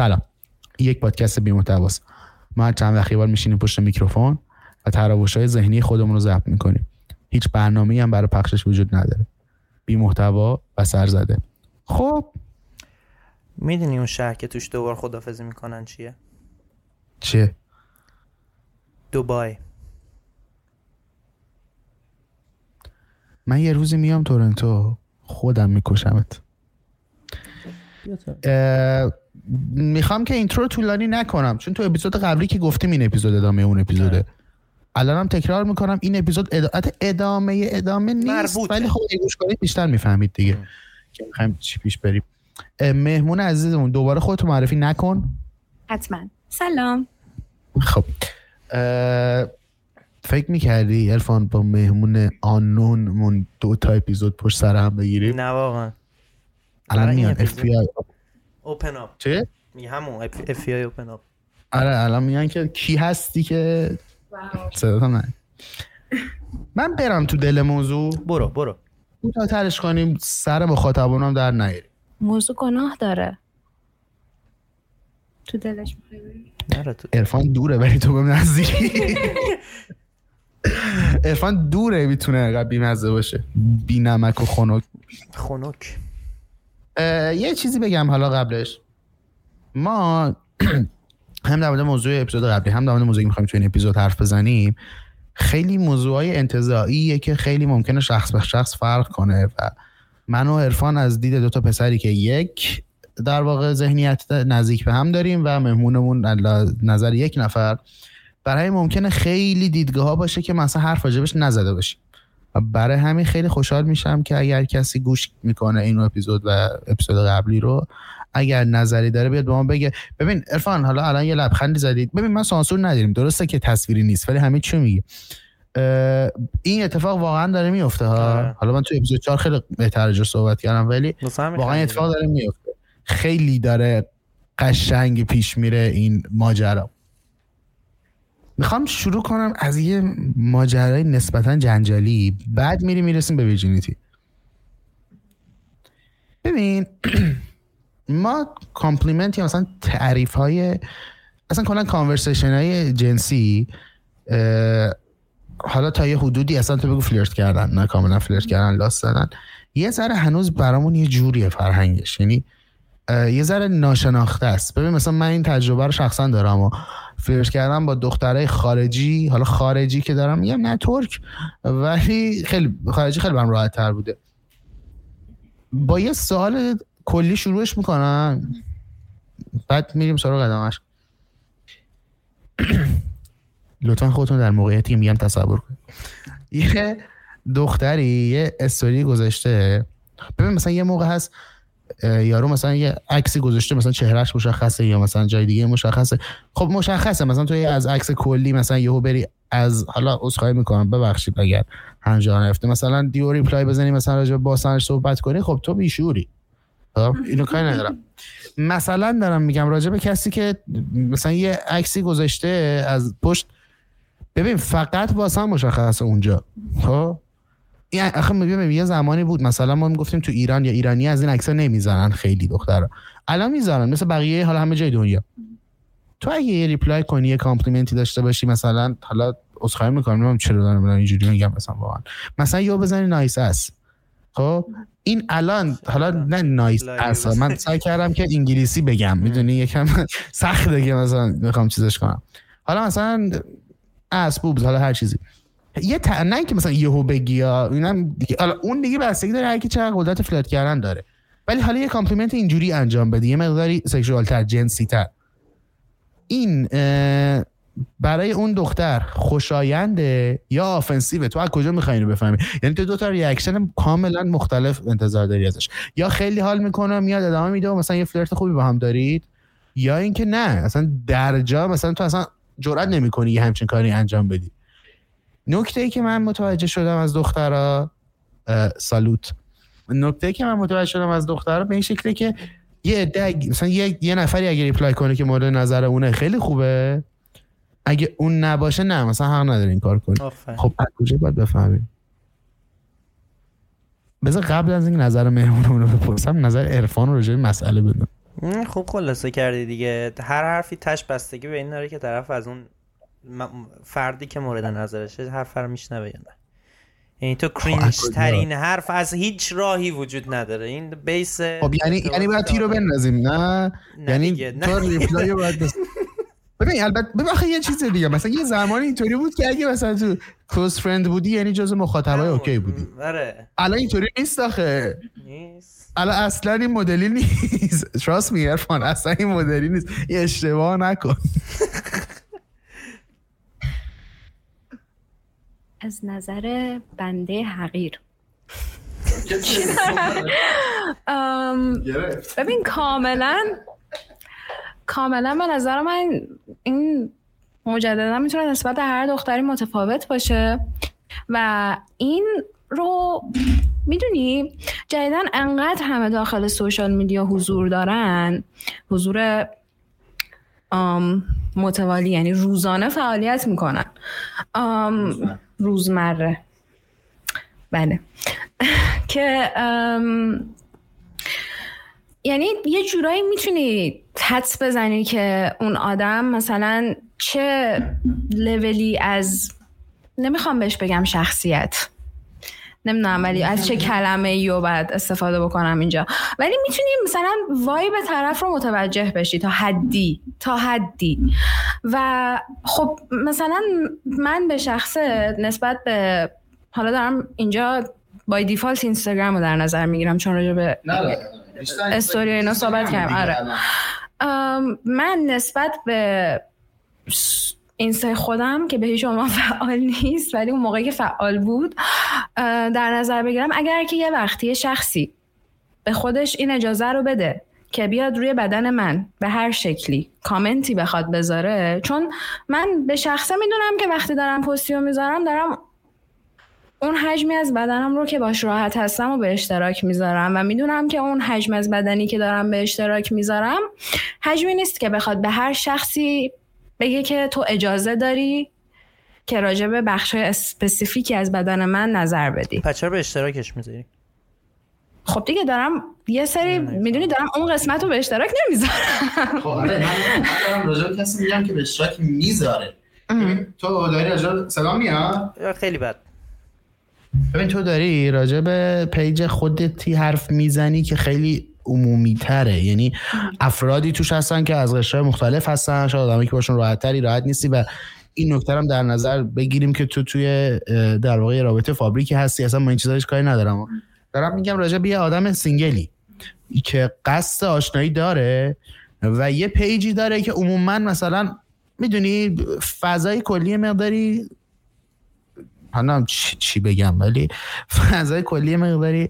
سلام. یک پادکست بی محتواست. ما هر چند وقتی بار میشینیم پشت میکروفون و تراوش های ذهنی خودمون رو ضبط می‌کنیم. هیچ برنامه هم برای پخشش وجود نداره. بی محتوا و سر زده خب. می‌دونی اون شهر که توش دوبار خدافزی می‌کنن چیه؟ چه؟ دوبای. من یه روزی میام تورنتو خودم میکشمت. می‌خوام که اینترو طولانی نکنم. چون تو اپیزود قبلی که گفتیم این اپیزود ادامه اون اپیزوده. آره. الانم تکرار می‌کنم این اپیزود ادامه ادامه ادامه نیست مربوطه. ولی خب گوش کنید بیشتر می‌فهمید دیگه. که می‌خوایم چی پیش بریم. مهمون عزیزمون دوباره خودتو معرفی نکن. حتما. سلام. خب. اه، فکر می‌کردی ارفان با مهمون آنونمون دو تا اپیزود پشت سر هم بگیریم؟ نه واقعا. الان برای این میان اپیزود. اوپن اپ چه؟ می همون اف ای اوپن اپ آره الان میگن که کی هستی که صدا نه. من برم تو دل موضوع. برو برو. ترش کنیم سر مخاطبانم در نیاریم. موضوع گناه داره. تو دلش عرفان دوره ولی تو بهم نزدیکی. عرفان دوره می‌تونه اینقدر بیمزه باشه. بی نمک و خنک. خنک. یه چیزی بگم حالا قبلش. ما هم در موضوع اپیزود قبلی هم در موضوعی می‌خوایم تو این اپیزود حرف بزنیم خیلی موضوعهای انتظاییه که خیلی ممکنه شخص به شخص فرق کنه و من و عرفان از دید دوتا پسری که یک در واقع ذهنیت نزدیک به هم داریم و مهمونمون نظر یک نفر برای ممکنه خیلی دیدگاه ها باشه که مثلا حرف راجبش نزده باشیم. برای همین خیلی خوشحال میشم که اگر کسی گوش می‌کنه این اپیزود و اپیزود قبلی رو اگر نظری داره بیاد به ما بگه. ببین ارفان حالا الان یه لبخندی زدید. ببین من سانسور نداریم. درسته که تصویری نیست ولی همه چی میگه. این اتفاق واقعا داره میفته ها. آره. حالا من تو اپیزود 4 خیلی بهتر صحبت کردم ولی واقعا. اتفاق داره میفته. خیلی داره قشنگ پیش میره این ماجرا. می‌خوام شروع کنم از یه ماجرای نسبتا جنجالی. بعد میری می‌رسیم به virginity ببین ما compliment یا مثلا تعریف های اصلا کلا conversation های جنسی حالا تا یه حدودی اصلا تو بگو flirt کردن نه کاملا flirt کردن لاس زدن. یه ذره هنوز برامون یه جوریه فرهنگش. یعنی یه ذره ناشناخته است. ببین مثلا من این تجربه رو شخصا دارم و فلرت کردم با دخترای خارجی حالا خارجی که دارم میگم نه ترک ولی خیلی خارجی خیلی برام راحت تر بوده. با یه سوال کلی شروعش می‌کنم. بعد میریم سراغ ادامش لطفا خودتون در موقعیتی میگم تصور کنید. یه دختری یه استوری گذاشته. ببین مثلا یه موقع هست یارو مثلا یه عکسی گذاشته مثلا چهرهش مشخصه یا مثلا جای دیگه مشخصه. خب مشخصه مثلا توی از عکس کلی مثلا یهو بری از حالا عذرخواهی می‌کنم ببخشید اگر هنجار نرفته. مثلا دیو ریپلای بزنی مثلا راجع به باسنش صحبت کنی خب تو بیشوری. خب؟ اینو کاری ندارم. مثلا دارم میگم راجع به کسی که مثلا یه عکسی گذاشته از پشت ببین فقط هم مشخصه اونجا. خب؟ این آخه میگم یه زمانی بود مثلا ما می‌گفتیم تو ایران یا ایرانی از این عکسا نمی‌زنن خیلی دخترها الان می‌زنن مثل بقیه حالا همه جای دنیا. تو اگه یه ریپلای کنی یه کامپلیمنتی داشته باشی مثلا حالا عذرخواهی می‌کنم نمی‌دونم چرا دارم اینجوری میگم مثلا واقعا. مثلا یو بزنی نایس است خب؟ این الان حالا نه نایس بزنی. من سعی کردم که انگلیسی بگم. می‌دونی؟ یکم سخته که مثلا می‌خوام چیزش کنم. حالا مثلا اس بوبز حالا هر چیزی. یه ت... نه اینکه مثلا یهو بگی یا اینم دیگه- اون دیگه بستگی داره هر چقدر قدرت flirt کردن داره. ولی حالا یه compliment اینجوری انجام بده یه مقداری sexual تر جنسی تر این برای اون دختر خوشاینده یا offensive ه تو از کجا می‌خوای اینو بفهمی؟ یعنی تو دو تا reaction کاملا مختلف انتظار داری ازش. یا خیلی حال می‌کنه میاد ادامه میده و مثلا یه flirt خوبی با هم دارید یا اینکه نه اصلا در جا مثلا تو اصلا جرئت نمی‌کنی یه همچین کاری انجام بدی. نکته ای که من متوجه شدم از دخترها اه، سالوت. نکته ای که من متوجه شدم از دخترها به این شکله که یه عده اگه- مثلا یه, یه نفری اگه ریپلای کنه که مورد نظر اونه خیلی خوبه. اگه اون نباشه نه مثلا حق نداره این کار آفرین. خب از کجا باید بفهمیم؟ بذار قبل از اینکه نظر مهمونمون رو بپرسم نظر عرفان رو راجع به مسئله بدون م، خوب خلاصه کردی دیگه. هر حرفی تش بستگی به این داره که طرف از اون فردی که مورد نظرشه حرف رو میشنوه یا نه. یعنی تو cringe ترین حرف از هیچ راهی وجود نداره. این base خب یعنی یعنی باید تیرو بندازیم نه؟ نه یعنی دیگه،. تو reply باید ببین البته ببین آخه یه چیز دیگه مثلا یه زمانی اینطوری بود که اگه مثلا تو close friend بودی یعنی جز مخاطبای okay بودی. آره. الان اینطوری نیست آخه. نیست. الان اصلا این مدلی نیست. trust me عرفان اصلا این مدلی نیست. اشتباه نکن. از نظر بنده حقیر. ببین کاملا کاملا به نظر من این مجددا می‌تونه نسبت به هر دختری متفاوت باشه و این رو می‌دونی جدیدن انقدر همه داخل سوشال میدیا حضور دارن حضور متوالی یعنی روزانه فعالیت می‌کنن. روزمره. بله. که یعنی یه جورایی می‌تونی حدس بزنی که اون آدم مثلا چه لولی از نمی‌خوام بهش بگم شخصیت. نمی‌دونم ولی از چه کلمه ای رو باید استفاده بکنم اینجا. ولی می‌تونی مثلا وای به طرف رو متوجه بشی تا حدی تا حدی. و خب مثلا من به شخصه نسبت به حالا دارم اینجا بای دیفالت اینستاگرام رو در نظر می‌گیرم چون راجع به استوری اینا صحبت کردم. آره. من نسبت به اینستا خودم که به هیچ عنوان فعال نیست ولی اون موقعی که فعال بود در نظر بگیرم اگر که یه وقتی شخصی به خودش این اجازه رو بده که بیاد روی بدن من به هر شکلی کامنتی بخواد بذاره چون من به شخصه می‌دونم که وقتی دارم پستی می‌ذارم دارم اون حجمی از بدنم رو که باش راحت هستم و به اشتراک می‌ذارم و می‌دونم که اون حجم از بدنی که دارم به اشتراک می‌ذارم حجمی نیست که بخواد به هر شخصی بگه که تو اجازه داری که راجع به بخش اسپسیفیکی از بدن من نظر بدی. پس چرا به اشتراکش می‌ذاری؟ خب دیگه دارم یه سری می‌دونی دارم اون قسمت رو به اشتراک نمی‌ذارم. خب آره من دارم راجع کسی میگم که به اشتراک می‌ذاره. ببین، تو داری راجع صدا میاد یا خیلی بد. ببین تو داری راجع به پیج خودتی حرف می‌زنی که خیلی عمومی تره یعنی افرادی توش هستن که از قشرهای مختلف هستن شاید آدمی که باشون راحت تری راحت نیستی و این نکته هم در نظر بگیریم که تو توی در واقع رابطه فابریکی هستی. اصلا ما این چیزا کاری ندارم. دارم میگم راجع به یه آدم single ی که قصد آشنایی داره و یه page ی داره که عموما مثلا می‌دونی فضای کلی مقداری حالا چی, چی بگم ولی فضای کلی مقداری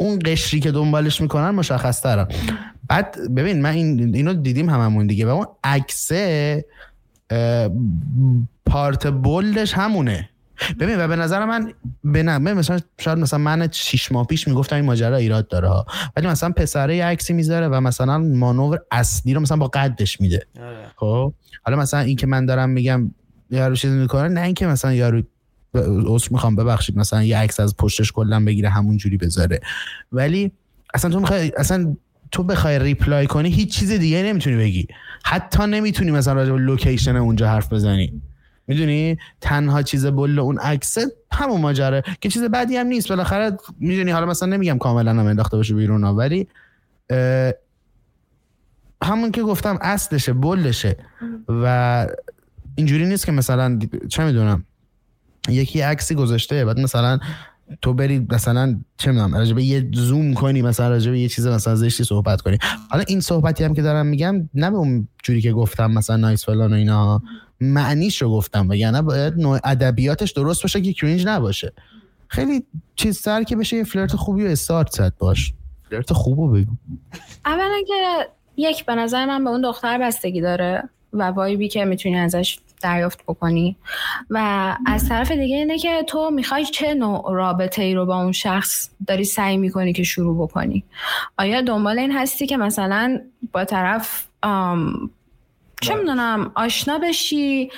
اون قشری که دنبالش می‌کنن مشخص ترن بعد ببین من این اینو دیدیم هممون دیگه. و اون عکسه پارت بولدش همونه. ببین و به نظر من به مثلا شاید مثلا من شیش ماه پیش می‌گفتم این ماجرا ایراد داره ها. ولی مثلا پسره یه عکسی می‌ذاره و مثلا مانور اصلی رو مثلا با قدش میده. آره. خب؟ حالا مثلا این که من دارم میگم یارو چیز می‌کنه نه اینکه مثلا یارو عذر می‌خوام ببخشید مثلا یه عکس از پشتش کلا بگیره همون جوری بذاره. ولی اصلا تو می‌خوای اصلا تو بخوای ریپلای کنی هیچ چیز دیگه نمی‌تونی بگی. حتی نمی‌تونی مثلا راجع به لوکیشن اونجا حرف بزنی. می‌دونی؟ تنها چیز بل اون عکس همون ماجره که چیز بعدی هم نیست. بالاخره می‌دونی حالا مثلا نمیگم کاملا هم انداخته باشه بیرون ولی همون که گفتم اصلشه بلشه. و اینجوری نیست که مثلا چه می‌دونم یکی عکسی گذاشته بعد مثلا تو بری مثلا چه می‌دونم راجع به یه زوم کنی مثلا راجع به یه چیز مثلا زشتی صحبت کنی. حالا این صحبتی هم که دارم میگم نه به اون جوری که گفتم مثلا نایس فلان و اینا معنیش رو گفتم وگرنه باید نوع ادبیاتش درست باشه که کرینج نباشه. خیلی چیز سر که بشه یه فلرت خوبی و استارت زد باش. فلرت خوبو بگو. اولا که یک به نظر من به اون دختر بستگی داره و وایبی که می‌تونی ازش دریافت بکنی. و از طرف دیگه اینه که تو می‌خوای چه نوع رابطه ای رو با اون شخص داری سعی می‌کنی که شروع بکنی؟ آیا دنبال این هستی که مثلا با طرف چه می‌دونم آشنا بشی؟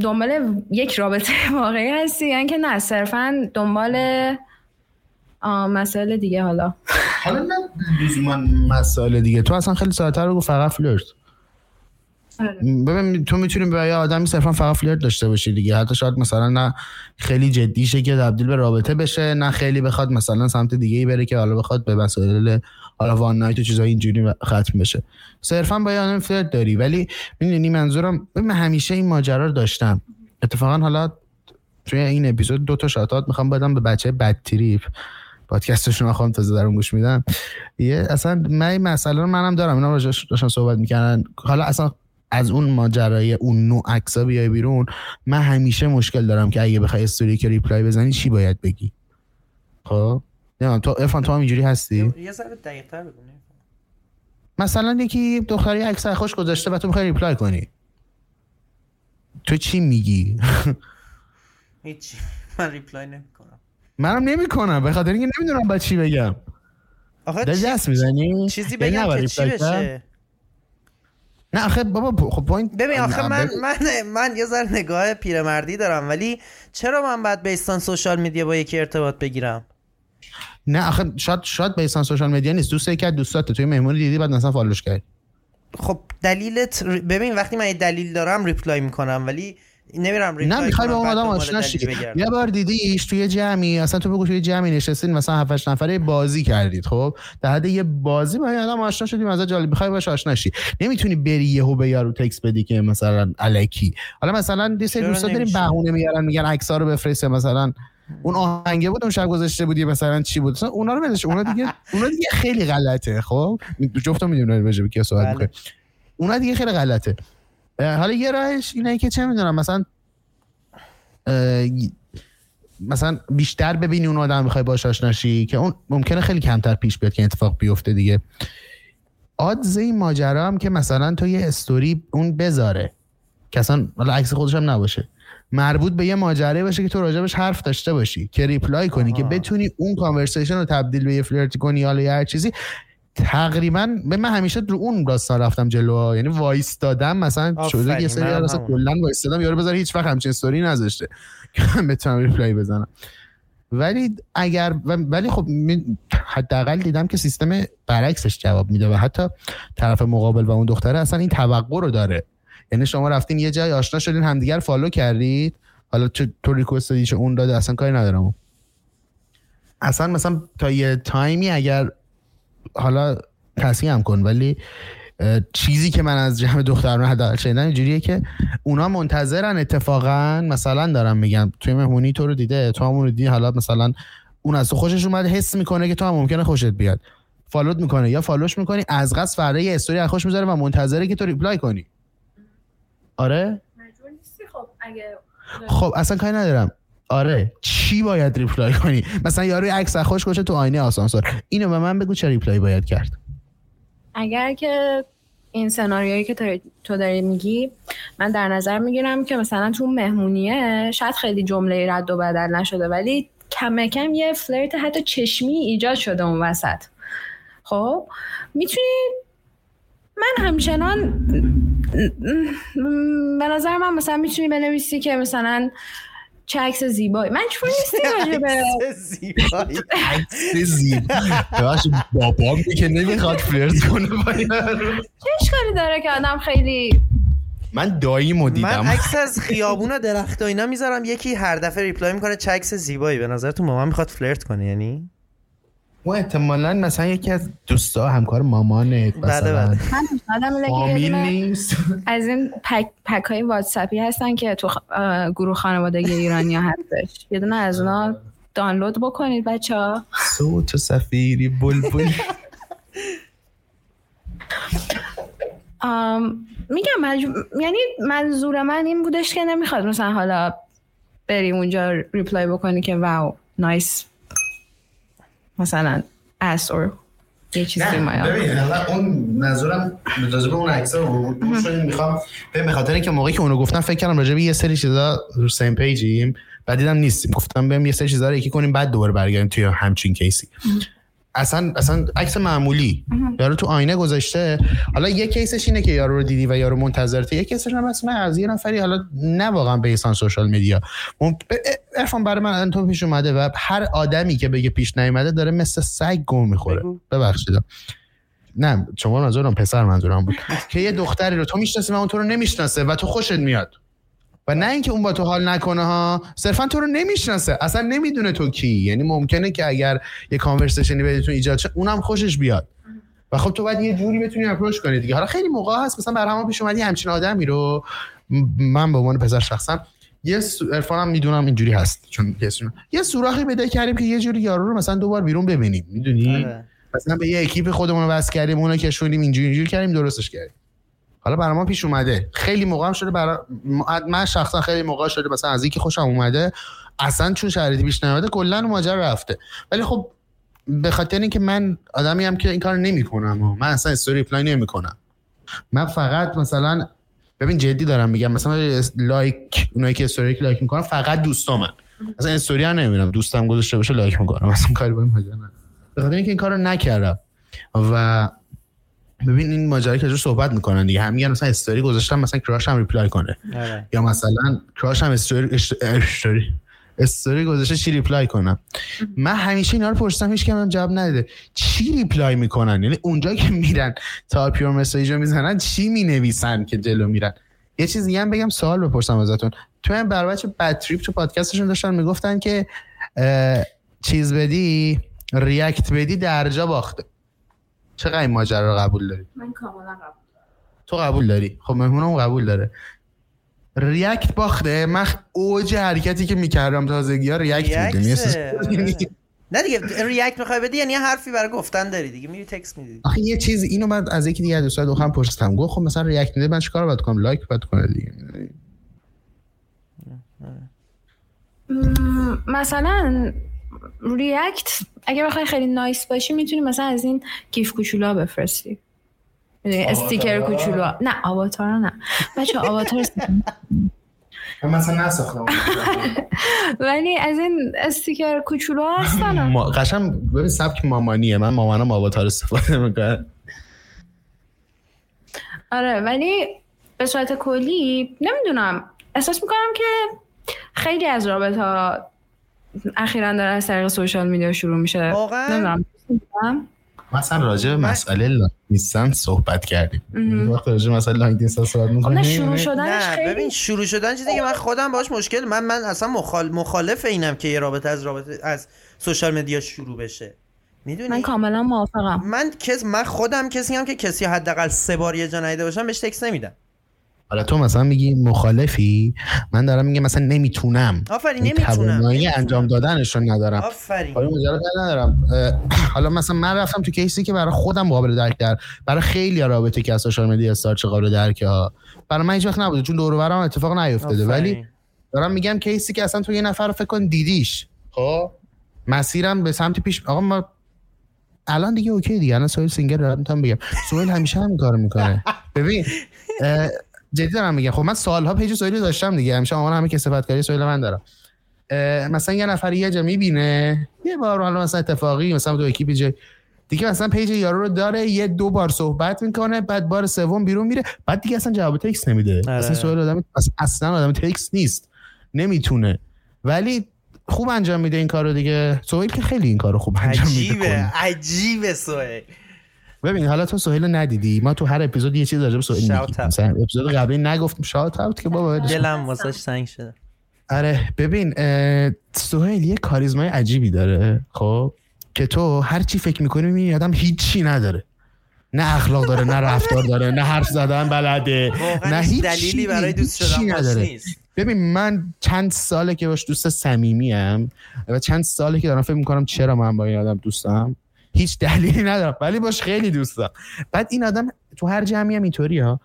دنبال یک رابطه واقعی هستی؟ یعنی که نه صرفا دنبال مسائل دیگه حالا. حالا نه لزوما مسائل دیگه. تو اصلا خیلی ساعتر رو فقط فلرت. ببین تو می‌تونی به یه آدمی صرفا فقط فلرت داشته باشی دیگه. حتی شاید مثلا نه خیلی جدی شه که تبدیل به رابطه بشه نه خیلی بخواد مثلا سمت دیگه ای بره که حالا بخواد به مسائل حالا وان نایت و چیزای اینجوری ختم بشه. صرفا با یه آدم فلرت داری. ولی می‌دونی منظورم من همیشه این ماجرا رو داشتم. اتفاقا حالا توی این اپیزود دو تا شاتات می‌خوام بدم به بچه بد تریپ. پادکستشون رو تازه دارم گوش میدم. یه اصلا من این مسئله رو منم دارم. اینا راجعش داشتن صحبت می‌کنن حالا اصلا از اون ماجرای اون نوع عکسا بیای بیرون من همیشه مشکل دارم که اگه بخوای استوری که reply بزنی چی باید بگی؟ خب؟ نه تو افان تو هم اینجوری هستی؟ یه ذره دقیق‌تر بگو مثلا یکی دختری عکس خودش گذاشته و تو می‌خوای reply کنی. تو چی میگی؟ هیچ من reply نمی‌کنم. منم نمی‌کنم به خاطر اینکه نمی‌دونم بعد چی بگم. آخه دست می‌زنی؟ چیزی بگم که چی بشه؟ نه آخه بابا خب point ببین آخه من من من یه ذره نگاه پیرمردی دارم ولی چرا من بعد based on social media با یکی ارتباط بگیرم؟ نه آخه شاید شاید based on social media نیست. دوست یکی از دوستات توی مهمونی دیدی بعد مثلا follow ش کردی. خب دلیلت ببین وقتی من یه دلیل دارم reply می‌کنم ولی نمیرم نه می‌خوای با اون آدم آشنا شی یه بار دیدیش توی جمعی اصلا تو بگو توی جمعی نشستین مثلا 7 نفره بازی کردید خب در حد یه بازی با آدم آشنا شدیم از جالب می‌خوای باش آشنا شی نمی‌تونی بری یهو به یارو تکس بدی که مثلا الکی حالا مثلا یه سری دوستا داریم بهونه میارن میگن عکس‌ها رو بفرسته مثلا اون آهنگه بود اون شب گذاشته بودی مثلا چی بود مثلا اونا رو بدش اونا دیگه اونا دیگه خیلی غلطه خب جفتم می‌دونن راجع به کی صحبت. می‌کنه اونا دیگه خیلی غلطه حالا یه راهش اینه که چه می‌دونم مثلا مثلا بیشتر ببینی اون آدم می‌خوای باش آشنا که اون ممکنه خیلی کمتر پیش بیاد که اتفاق بیفته دیگه. آدز این ماجرا هم که مثلا تو یه استوری اون بذاره که اصلا حالا عکس خودش هم نباشه مربوط به یه ماجرا باشه که تو راجبش حرف داشته باشی که ریپلای کنی که بتونی اون کانورسیشن رو تبدیل به یه فلرتی کنی یا هر چیزی. تقریبا به من همیشه رو اون راستان رفتم جلو یعنی وایس دادم مثلا شده یه سری اصلا کلا وایس دادم یارو بذار هیچ وقت همچین استوری نذاشته. که من بتونم reply بزنم. ولی اگر ولی خب حداقل دیدم که سیستم برعکسش جواب میده و حتی طرف مقابل و اون دختره اصلا این توقع رو داره. یعنی شما رفتین یه جای آشنا شدین همدیگر follow کردید. حالا تو request دادی اون داده اصلا کاری ندارم. اصلا مثلا تا یه time ی اگر حالا تصحیح هم کن ولی چیزی که من از جمع دختران حداقل شنیدم اینجوریه که اونا منتظرن اتفاقا مثلا دارم میگم توی مهمونی تو رو دیده تو هم اون رو دیدی حالا مثلا اون از تو خوشش اومده حس می‌کنه که تو هم ممکنه خوشت بیاد. follow ت می‌کنه یا follow ش می‌کنی از قصد فردا یه استوری از خودش می‌ذاره و منتظره که تو reply کنی. آره؟ خب اگه خب اصلا کاری ندارم. آره. چی باید reply کنی؟ مثلا یارو عکس خودش تو آینه آسانسور. اینو به من بگو چه reply باید کرد. اگر که این سناریویی که تو داری میگی من در نظر می‌گیرم که مثلا تو مهمونیه شاید خیلی جمله رد و بدل نشده ولی کم کم یه فلرت حتی چشمی ایجاد شده اون وسط. خب می‌تونی من همچنان به نظر من مثلا می‌تونی بنویسی که مثلا چه عکس زیبایی. من چون نیستی راجع به زیبایی. عکس زیبایی. بابا که نمی‌خواد flirt کنه. چه اشکالی داره که آدم خیلی من دایی دیدم. من عکس از خیابون و درخت و اینا می‌ذارم. یکی هر دفعه reply می‌کنه چه عکس زیبایی. به نظرتون مامان می‌خواد flirt کنه یعنی؟ و احتمالا مثلا یکی از دوستا همکار مامانه بله بله. نیست. از این pack, pack های واتس‌اپی هستن که تو گروه خانوادگی ایرانی هستش. یه دونه از اونا دانلود بکنید بچه ها صوت سفیری بلبل میگم یعنی منظور من این بودش که نمی‌خواد مثلا حالا بری اونجا reply بکنی که wow nice. مثلا اس اور یه چیزی ببین اون منظورم راجع به اون عکس‌ها رو می‌خوام. به خاطر اینکه موقعی که اونو گفتم فکر کردم راجع به یه سری چیزا رو سیم پیجیم بعد دیدم نیستیم گفتم بریم یه سری چیزا رو یکی کنیم بعد دوباره برگردیم توی همچین کیسی اصلا اصلا عکس معمولی. یارو تو آینه گذاشته. حالا یه کیسش اینه که یارو رو دیدی و یارو منتظرته یه کیسش هم از یه نفری حالا نه واقعا به سوشال مدیا ارفان برای من تو پیش اومده و هر آدمی که بگه پیش نیومده داره مثل سگ گم می‌خوره. ببخشید. نه شما منظورم پسر منظورم بود. که یه دختری رو تو می‌شناسی و اون تو رو نمی‌شناسه و تو خوشت میاد. و نه اینکه اون با تو حال نکنه ها صرفا تو رو نمی‌شناسه. اصلا نمی‌دونه تو کی. یعنی ممکنه که اگر یه کانورسیشنی بینتون ایجاد شه اونم خوشش بیاد. و خب تو باید یه جوری بتونی اپروچ کنی دیگه. حالا خیلی موقع هست مثلا برام پیش اومدی همچین آدمی رو من به عنوان پسر شخصا یه ارفانم می‌دونم اینجوری هست. چون یه سوراخی بده کردیم که یه جوری یارو رو مثلا دوبار بیرون ببینیم. می‌دونی؟ آره. مثلا به یه اکیپ خودمون رو بس کردیم اونو کشونیم اینجوری اینجوری کردیم درستش کردیم. حالا برای ما پیش اومده. خیلی موقع شده برای من شخصا خیلی موقع شده مثلا از اینکه خوشم اومده اصلا چون شرایطی پیش نیومده کلا ماجرا رفته. ولی خب به خاطر اینکه من آدمی هم که این کار نمی‌کنم من اصلا story reply نمی‌کنم. من فقط مثلا ببین جدی دارم میگم مثلا like اونایی که story like می‌کنن فقط دوستامن. مثلا استوری هم نمی‌بینم. دوستم گذاشته باشه like می‌کنم. مثلا کاری با این به خاطر اینکه این کارو نکردم. و ببین این ماجرا که صحبت می‌کنن دیگه هم میگن مثلا استوری گذاشتم مثلا crush هم reply کنه. آره. یا مثلا crush هم story story story گذاشته چی reply کنم؟ من همیشه اینا رو پرسیدم هیچکی هم جواب نداده. چی reply می‌کنن؟ یعنی اونجا که میرن type your message رو می‌زنن چی می‌نویسن که جلو میرن؟ یه چیز دیگه هم بگم سوال بپرسم ازتون. تو هم بر بد تریپ تو پادکستشون داشتن می‌گفتن که چیز بدی react بدی درجا باخته. چقدر این ماجرا رو قبول داری؟ من کاملا قبول تو قبول داری؟ خب مهمونم قبول داره. react باخته. من اوج حرکتی که می‌کردم تازگی ها react بودیم نه دیگه react می‌خوای بدی یعنی حرفی برای گفتن داری دیگه. میری text میدی. آخه یه چیز اینو من از یکی دیگه دوستای دو پرسیدم گفت خب مثلا react میده من چیکار باید کنم؟ like باید کنه دیگه. مثلا react اگه بخوای خیلی nice باشی می‌تونی مثلا از این GIF کوچولا بفرستی. استیکر کوچولو نه آواتار نه. بچه آواتار مثلا نساختم. ولی از این استیکر کوچولو هستن. قشنگ ببین سبک مامانیه. من مامانم آواتار استفاده می‌کنه. آره ولی به صورت کلی نمی‌دونم. احساس می‌کنم که خیلی از رابطه اخیرا داره از طریق social media شروع میشه. واقعا؟ مثلا راجع به مسئله distance صحبت کردیم. وقتی راجع به مسئله long distance صحبت می‌کنیم. نه شروع شدنش خیلی ببین شروع شدن چیزی که من خودم باش مشکل من من اصلا مخال... مخالف اینم که یه رابطه از رابطه از social media شروع بشه. می‌دونی؟ من کاملا موافقم. من کس من خودم کسی هم که کسی حداقل سه بار یه جا ندیده باشم بهش تکس نمیدم. حالا تو مثلا میگی مخالفی؟ من دارم میگم مثلا نمی‌تونم. آفرین نمی‌تونم انجام دادنش رو ندارم. آفرین. ندارم. حالا مثلا من رفتم تو کیسی که برای خودم قابل درک در برای خیلی رابطه که از سوشال مدیا استارت قابل درک ها. برای من هیچ وقت نبوده چون دور برام اتفاق نیفتاده. ولی دارم میگم کیسی که اصلا تو یه نفر رو فکر کن دیدیش. خب؟ مسیرم به سمت پیش آقا ما الان دیگه اوکی دیگه الان سویل سینگر دارم می‌تونم بگم. سهیل همیشه هم کارو می‌کنه. ببین جدی دارم میگم. خب من سالها page سهیلی داشتم دیگه. همیشه آمار همه کسافت کاری سهیل من دارم. مثلا یه نفر یه جا می‌بینه یه بار حالا مثلا اتفاقی مثلا تو اکیپ جای دیگه مثلا page یارو رو داره یه دو بار صحبت می‌کنه بعد بار سوم بیرون میره بعد دیگه اصلا جواب تکس نمیده. آره. اصلا سهیل آدم اصلا آدم تکس نیست. نمی‌تونه. ولی خوب انجام میده این کارو دیگه. سهیل که خیلی این کارو خوب انجام میده. عجیبه. عجیبه سویل ببین حالا تو سهیل ندیدی؟ ما تو هر اپیزود یه چیز راجع به سهیل میگیم. اپیزود قبلی نگفتیم شات اوت که بابا دلم واسش سنگ شده. آره ببین سهیل یه کاریزمای عجیبی داره خب؟ که تو هر چی فکر می‌کنی می‌بینی آدم هیچی نداره. نه اخلاق داره نه رفتار داره نه حرف زدن بلده نه هیچ دلیلی برای دوست شدن نداره. ببین من چند ساله که باش دوست صمیمی و چند ساله که دارم فکر می‌کنم چرا من با این آدم دوستم هیچ دلیلی ندارم ولی باش خیلی دوست دارم. بعد این آدم تو هر جمعی هم اینطوری ها.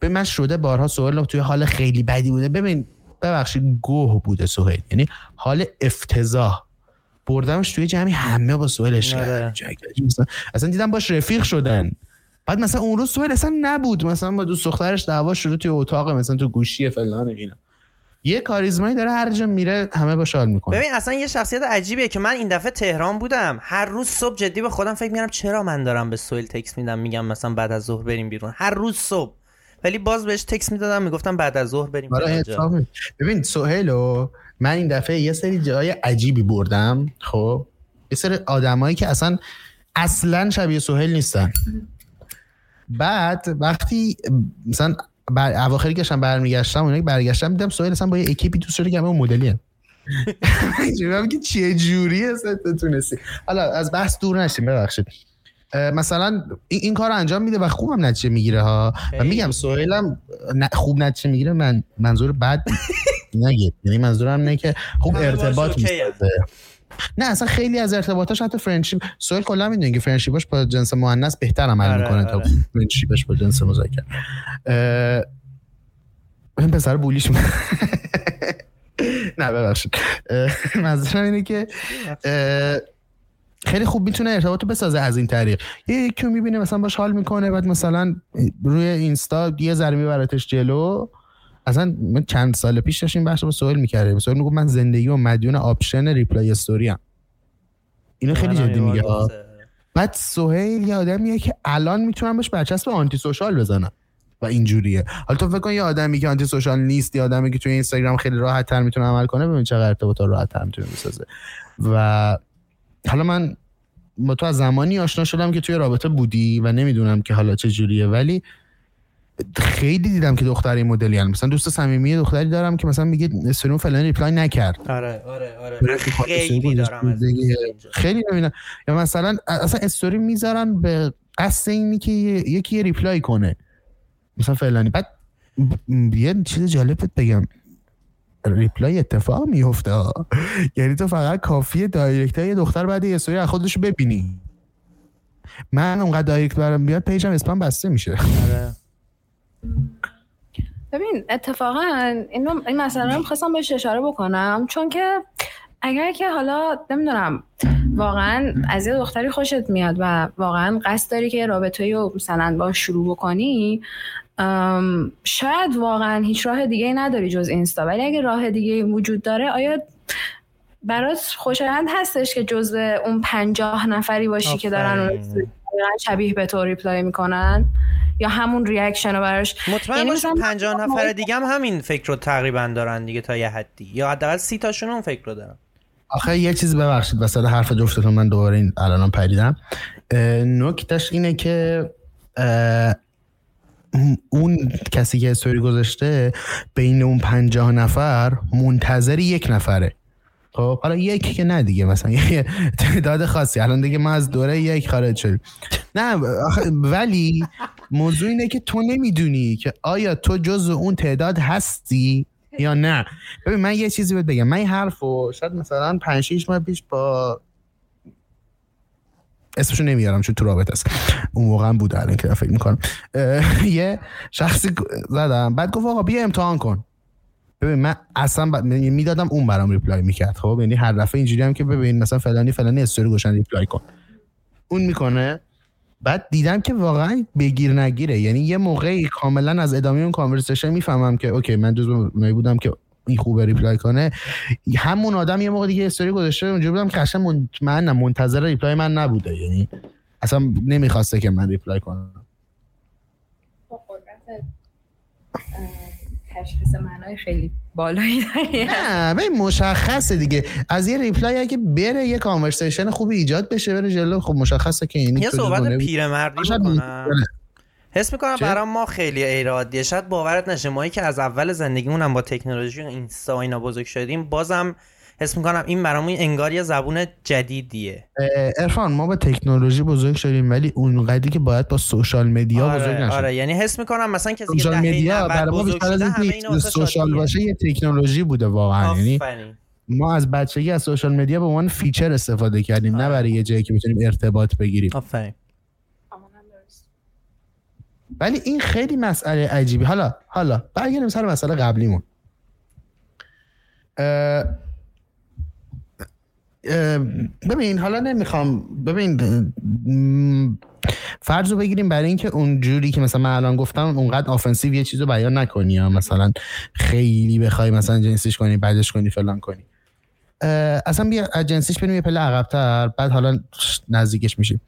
به من شده بارها سوال توی حال خیلی بدی بوده. ببین ببخشید گوه بوده سهیل. یعنی حال افتضاح. بردمش توی جمعی همه با سوالش آره. اصلا دیدم باش رفیق شدن. بعد مثلا اون روز سوال اصلا نبود. مثلا با دوست دخترش دعوا شده توی اتاق مثلا تو گوشی فلان اینا. یه کاریزمایی داره هر جا میره همه با شال می‌کنه. ببین اصلا یه شخصیت عجیبیه که من این دفعه تهران بودم. هر روز صبح جدی به خودم فکر می‌کنم چرا من دارم به سویل تکس میدم میگم مثلا بعد از ظهر بریم بیرون. هر روز صبح. ولی باز بهش تکس می‌دادم می‌گفتم بعد از ظهر بریم بیرون ببین سهیلو من این دفعه یه سری جای عجیبی بردم خب. یه سری آدمایی که اصلا اصلا شبیه سهیل نیستن. بعد وقتی مثلا بر اواخری که برمیگشتم اونایی برگشتم دیدم سهیل اصلا با یه اکیپی دوست داره که اون مدلیه. که چه جوری اصلا تونستی. حالا از بحث دور نشیم ببخشید. مثلا این, کار رو انجام میده و خوبم نتیجه می‌گیره ها. و میگم سهیلم خوب نتیجه می‌گیره من منظور بد نگید. یعنی منظورم نه که خوب ارتباط می‌سازه. نه اصلا خیلی از ارتباطاش حتی فرندشیپ سهیل کلا می‌دونی که friendship ش با جنس مؤنث بهتر عمل آره، می‌کنه تا آره. friendship ش با جنس مذکر این پسر bully ش نه ببخشید. منظورم اینه که خیلی خوب می‌تونه ارتباطو بسازه از این طریق. یه یکی می‌بینه مثلا باش حال می‌کنه بعد مثلا روی اینستا یه ذره میبرتش جلو. اصلا من چند سال پیش داشتیم بحث با سهیل می‌کردیم سهیل می‌گفت من زندگی و مدیون option reply story ام. اینو خیلی جدی میگه. بعد سهیل یه آدمیه که الان می‌تونم باش برچسب anti-social بزنم. و اینجوریه. حالا تو فکر کن یه آدمی که آنتی سوشال نیست یه آدمی که توی اینستاگرام خیلی راحت تر می‌تونه عمل کنه ببین چقدر ارتباطات راحت تر می‌تونه بسازه. و حالا من با تو از زمانی آشنا شدم که توی رابطه بودی و نمی‌دونم که حالا چه جوریه ولی خیلی دیدم که دختری مدلی هم مثلا دوست صمیمی دختری دارم که مثلا میگه استوری فلان ریپلای نکرد. آره آره آره. خیلی دارم خیلی نمی‌دونم. یا مثلا اصلا استوری می‌ذارن به قصد اینی که یکی reply کنه. مثلا فلانی. بعد یه چیز جالبت بگم. reply اتفاق میفته یعنی تو فقط کافیه direct یه دختر بعد یه سوری از خودش ببینی. من اونقدر direct برم بیاد page م spam بسته میشه. آره. ببین اتفاقا اینو این مسئله رو خواستم بهش اشاره بکنم چون که اگر که حالا نمی‌دونم واقعا از یه دختری خوشت میاد و واقعا قصد داری که رابطه رو مثلا با شروع بکنی شاید واقعا هیچ راه دیگه نداری جز اینستا. ولی اگه راه دیگه وجود داره آیا برات خوشایند هستش که جز اون پنجاه نفری باشی که دارن شبیه به تو reply می‌کنن؟ یا همون reaction رو براش. مطمئن یعنی باش پنجاه نفر دیگه هم همین فکر رو تقریبا دارن دیگه تا یه حدی. یا حداقل سی تاشون اون فکر رو دارن. آخه یه چیز ببخشید وسط حرف جفتتون من دوباره این الان پریدم. نکتش اینه که اون کسی که استوری گذاشته بین اون پنجاه نفر منتظر یک نفره. خب حالا یک که نه دیگه مثلا یه تعداد خاصی. الان دیگه ما از دوره یک خارج شدیم. نه ولی موضوع اینه که تو نمی‌دونی که آیا تو جز اون تعداد هستی یا نه. ببین من یه چیزی بهت بگم. من این حرفو شاید مثلا 5 6 ماه پیش با اسمشو نمیارم چون تو رابط است. اون موقع بود الان که فکر می‌کنم. یه شخصی زدم. بعد گفت آقا بیا امتحان کن. ببین من اصلا ب... می‌دادم اون برام reply می‌کرد. خب یعنی هر دفعه اینجوری هم که ببین مثلا فلانی فلانی استوری گذاشته ریپلای کن. اون می‌کنه. بعد دیدم که واقعا بگیر نگیره. یعنی یه موقعی کاملا از ادامه اون conversation می‌فهمم که OK من جزو بودم که این خوبه reply کنه. همون آدم یه موقع دیگه استوری گذاشته اونجا بودم که قشنگ مطمئنم منتظر reply من نبوده. یعنی اصلا نمی‌خواسته که من reply کنم. تشخیص معنای خیلی بالایی نه به مشخصه دیگه. از یه reply اگه بره یه conversation خوبی ایجاد بشه بره جلو. خب مشخصه که این یه صحبت پیرمردی حس می‌کنم برای ما خیلی ایرادیه. شاید باورت نشه مایی که از اول زندگیمون هم با تکنولوژی و اینستا اینا بزرگ شدیم. بازم حس می‌کنم این برامون انگار یه زبون جدیدیه. عرفان ما با تکنولوژی بزرگ شدیم ولی اون قدری که باید با social media آره، بزرگ نشد آره یعنی حس می‌کنم مثلا کسی که social media برای ما بیشتر social باشه یه تکنولوژی بوده واقعا. یعنی ما از بچگی از social media به عنوان feature استفاده کردیم نه برای یه جایی که بتونیم ارتباط بگیریم. آفرین. ولی این خیلی مسئله عجیبی. حالا حالا برگردیم سر مسئله قبلیمون. ببین حالا نمی‌خوام ببین فرض رو بگیریم برای اینکه اون جوری که مثلا من الان گفتم اونقدر آفنسیو یه چیزو بیان نکنی یا مثلا خیلی بخوای مثلا جنسیش کنی بعدش کنی فلان کنی. اصلا بیا جنسیش بریم یه پله عقبتر بعد حالا نزدیکش میشیم.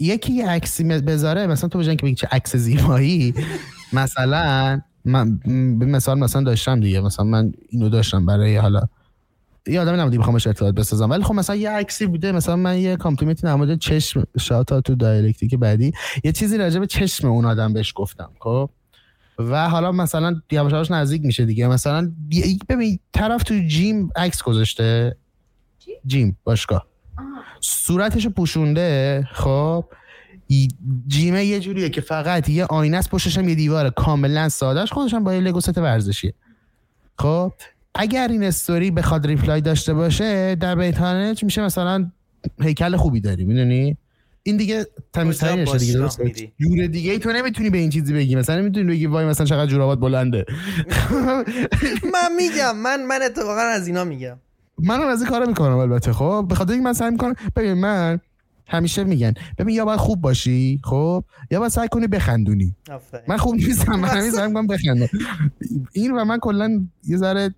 یکی یه عکسی بذاره مثلا تو بجن که بگی چه عکس زیبایی مثلا من مثال مثلا داشتم دیگه مثلا من اینو داشتم برای حالا یه آدمی نبودی بخوامش ارتباط بسازم. ولی خب مثلا یه عکسی بوده مثلا من یه کامپلیمنتی نموده چشم شاتا تو دایرکتی که بعدی یه چیزی راجع به چشم اون آدم بهش گفتم خب؟ و حالا مثلا یواش نزدیک میشه دیگه. مثلا ببین طرف تو جیم عکس گذاشته. جیم باشگاه. صورتشو پوشونده خب؟ جیمه یه جوریه که فقط یه آینه است پشتش هم یه دیواره. کاملا سادهش خودش هم با یه لگو ست ورزشیه. خب؟ اگر این استوری بخواد ریپلای داشته باشه در بیتانه میشه؟ مثلا هیکل خوبی داری می‌دونی؟ این دیگه نشه دیگه درست جور دیگه تو نمی‌تونی به این چیزی بگی. مثلا نمی‌تونی بگی وای مثلا چقدر جورابات بلنده. من میگم من من اتفاقا از اینا میگم. منم از این کارا می‌کنم البته خب؟ به خاطر اینکه من سعی می‌کنم ببین من همیشه میگن ببین یا باید خوب باشی خب؟ یا باید سعی کنی بخندونی. من خوب نیستم من همیشه سعی می‌کنم بخندم. این و من کلا یه ذره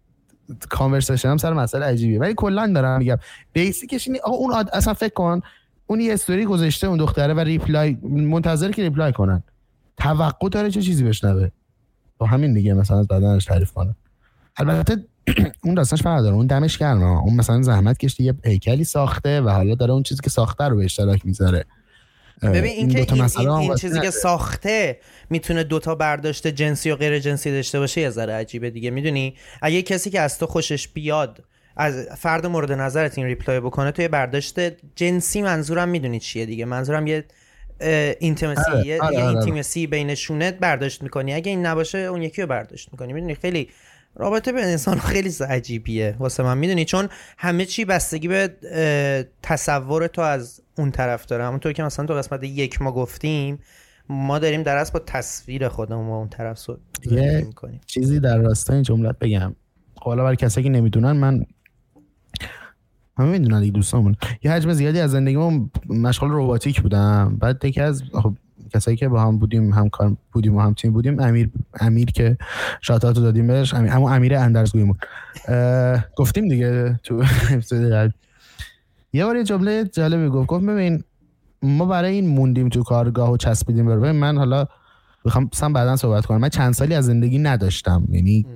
conversation هم سر مسئله عجیبیه. ولی کلا دارم میگم. basic ش اینه آقا اون اصلا فکر کن اون یه استوری گذاشته اون دختره و reply منتظر که reply کنن. توقع داره چه چیزی بشنوه. با همین دیگه مثلا از تعریف کنه البته اون داستانش فرق داره. اون دمش گرمه. اون مثلا زحمت کشیده یه هیکلی ساخته و حالا داره اون چیزی که ساخته رو به اشتراک می‌ذاره. ببین این, که این, این, این چیزی که ساخته می‌تونه دوتا برداشت جنسی و غیر جنسی داشته باشه یه ذره عجیبه دیگه. می‌دونی؟ اگه کسی که از تو خوشش بیاد از فرد مورد نظرت این ریپلای بکنه تو یه برداشت جنسی منظورم می‌دونی چیه دیگه. منظورم یه اینتیمسی آره، یه, آره، آره. بینشونه برداشت می‌کنی. اگه این نباشه اون یکی رو برداشت می‌کنی. می‌دونی؟ خیلی رابطه به انسان خیلی عجیبیه. واسه من. می‌دونی؟ چون همه چی بستگی به تصور تو از اون طرف داره. همونطور که مثلا تو قسمت یک ما گفتیم ما داریم در با تصویر خودمون و اون طرف سو می‌کنیم. چیزی در راستای این جملت بگم. حالا برای کسایی که نمی‌دونن من همه می‌دونن دیگه دوستامون. یه حجم زیادی از زندگیمون مشغول روباتیک بودم. بعد یکی از خب کسایی که با هم بودیم هم کار بودیم و هم تیم بودیم امیر امیر که شاتات رو دادیم بهش امیر همون امیر اندرزگویمون گفتیم دیگه تو اپیزود یه بار یه جمله جالبی گفت. گفت ببین ما برای این موندیم تو کارگاه و چسبیدیم بر. من حالا می‌خوام سم بعدا صحبت کنم. من چند سالی از زندگی نداشتم. یعنی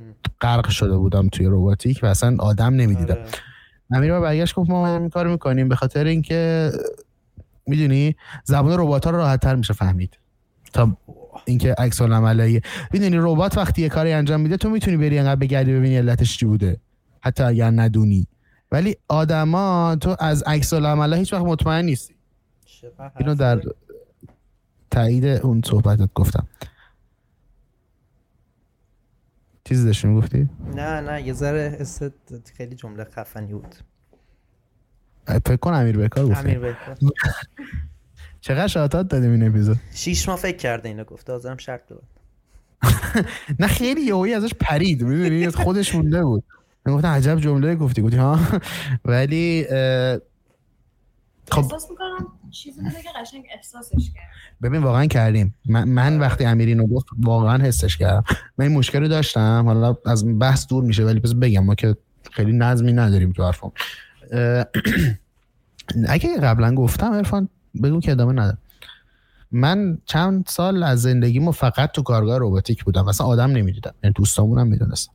غرق شده بودم توی روباتیک و اصلا آدم نمی‌دیدم. آره. امیر با برگشت گفت ما این کار می‌کنیم. به خاطر اینکه می‌دونی؟ زبان ربات ها رو راحت تر میشه فهمید. تا اینکه عکس العملای می‌دونی؟ ربات وقتی یه کاری انجام میده تو می‌تونی بری انقدر بگردی ببینی علتش چی بوده. حتی اگر ندونی. ولی آدما تو از عکس العملا هیچ وقت مطمئن نیستی. اینو در تایید اون صحبتت گفتم. چیزی داشتی می‌گفتی؟ نه نه یه ذره خیلی جمله خفنی بود. فکر کن امیر بکار گفت. امیر بکار. چقدر شاتات دادیم این اپیزود؟ شیش ماه فکر کرده اینو گفته آزارم شرط داد نه خیلی یهویی ازش پرید. می‌دونی؟ خودش مونده بود. من گفتم عجب جمله گفتی. گفتی ها؟ ولی خب. احساس می‌کنم چیزی بوده که قشنگ احساسش کرد. ببین واقعا کردیم. من, من وقتی امیرینو گفت واقعا حسش کردم. من این مشکل رو داشتم. حالا از بحث دور میشه ولی پس بگم ما که خیلی نظمی نداریم تو حرفم. اگه قبلا گفتم ارفان بگو که ادامه ندارم. من چند سال از زندگیمو فقط تو کارگاه روباتیک بودم. مثلا آدم نمی‌دیدم. یعنی دوستامون هم می‌دونستم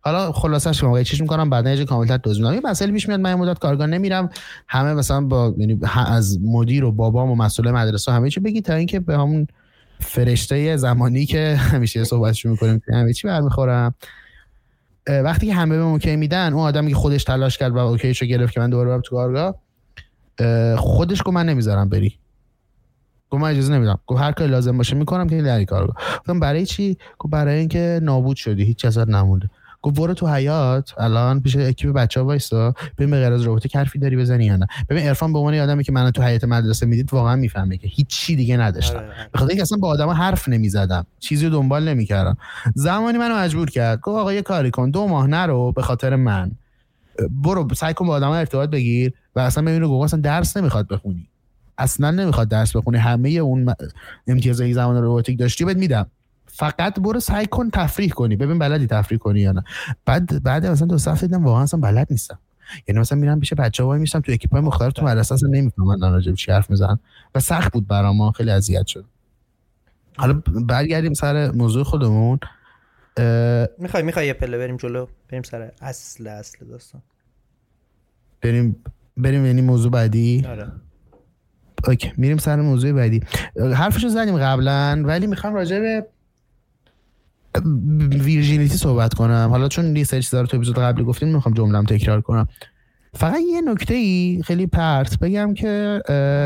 حالا خلاصش کنم چیش می‌کنم بعدا یه کاملتر توضیح میدم. یه مسئله پیش میاد من مدت کارگاه نمیرم. همه مثلا با یعنی از مدیر و بابام و مسئول مدرسه همه چی بگی تا اینکه به همون فرشته زمانی که همیشه صحبتش می‌کنیم همه چی برمیخورم وقتی که همه به OK میدن اون آدمی که خودش تلاش کرد و OK یشو گرفت که من دوباره برم تو کارگاه. خودش گفت من نمی‌ذارم بری. گفت من اجازه نمیدم. گفت هر کاری لازم باشه می‌کنم که در کارگاه. گفتم برای چی؟ گفت برای اینکه نابود شدی. هیچ ازت نمونده. گفت برو تو حیاط الان پیش اکیپ بچه‌ها وایسا ببین به غیر از رباتیک حرفی داری بزنی یا نه. ببین عرفان به عنوان آدمی که منو تو حیاط مدرسه می‌دید واقعا می‌فهمه که هیچ چی دیگه نداشتم. آره، آره. به خاطر اینکه اصلا با آدما حرف نمی‌زدم. چیزی رو دنبال نمی‌کردم. زمانی منو مجبور کرد. گفت آقا یه کاری کن دو ماه نرو به خاطر من. برو سعی کن با آدما ارتباط بگیر و اصلا ببین گفت اصلا درس نمی‌خواد بخونی. اصلا نمی‌خواد درس بخونی. همه اون امتیازهای زمان روباتیک داشتی بهت میدم. فقط برو سعی کن تفریح کنی. ببین بلدی تفریح کنی یا نه. بعد بعد مثلا دو سال دیدم واقعا اصلا بلد نیستم. یعنی مثلا میرم پیش بچه‌ها وای میشم تو اکیپای مختلف تو مدرسه اصلا نمی‌فهمن راجع به چی حرف می‌زنن و سخت بود برام خیلی اذیت شد حالا برگردیم سر موضوع خودمون. می‌خوای می‌خوای یه پله بریم جلو؟ بریم سر اصل اصل داستان. بریم بریم یعنی موضوع بعدی؟ آره. اوکی میریم سر موضوع بعدی. حرفشو زدیم قبلا ولی می‌خوام راجع به ویرژینیتی صحبت کنم. حالا چون یه سری چیزا رو تو اپیزود قبلی گفتیم می‌خوام جملم تکرار کنم. فقط یه نکته ای خیلی پرت بگم که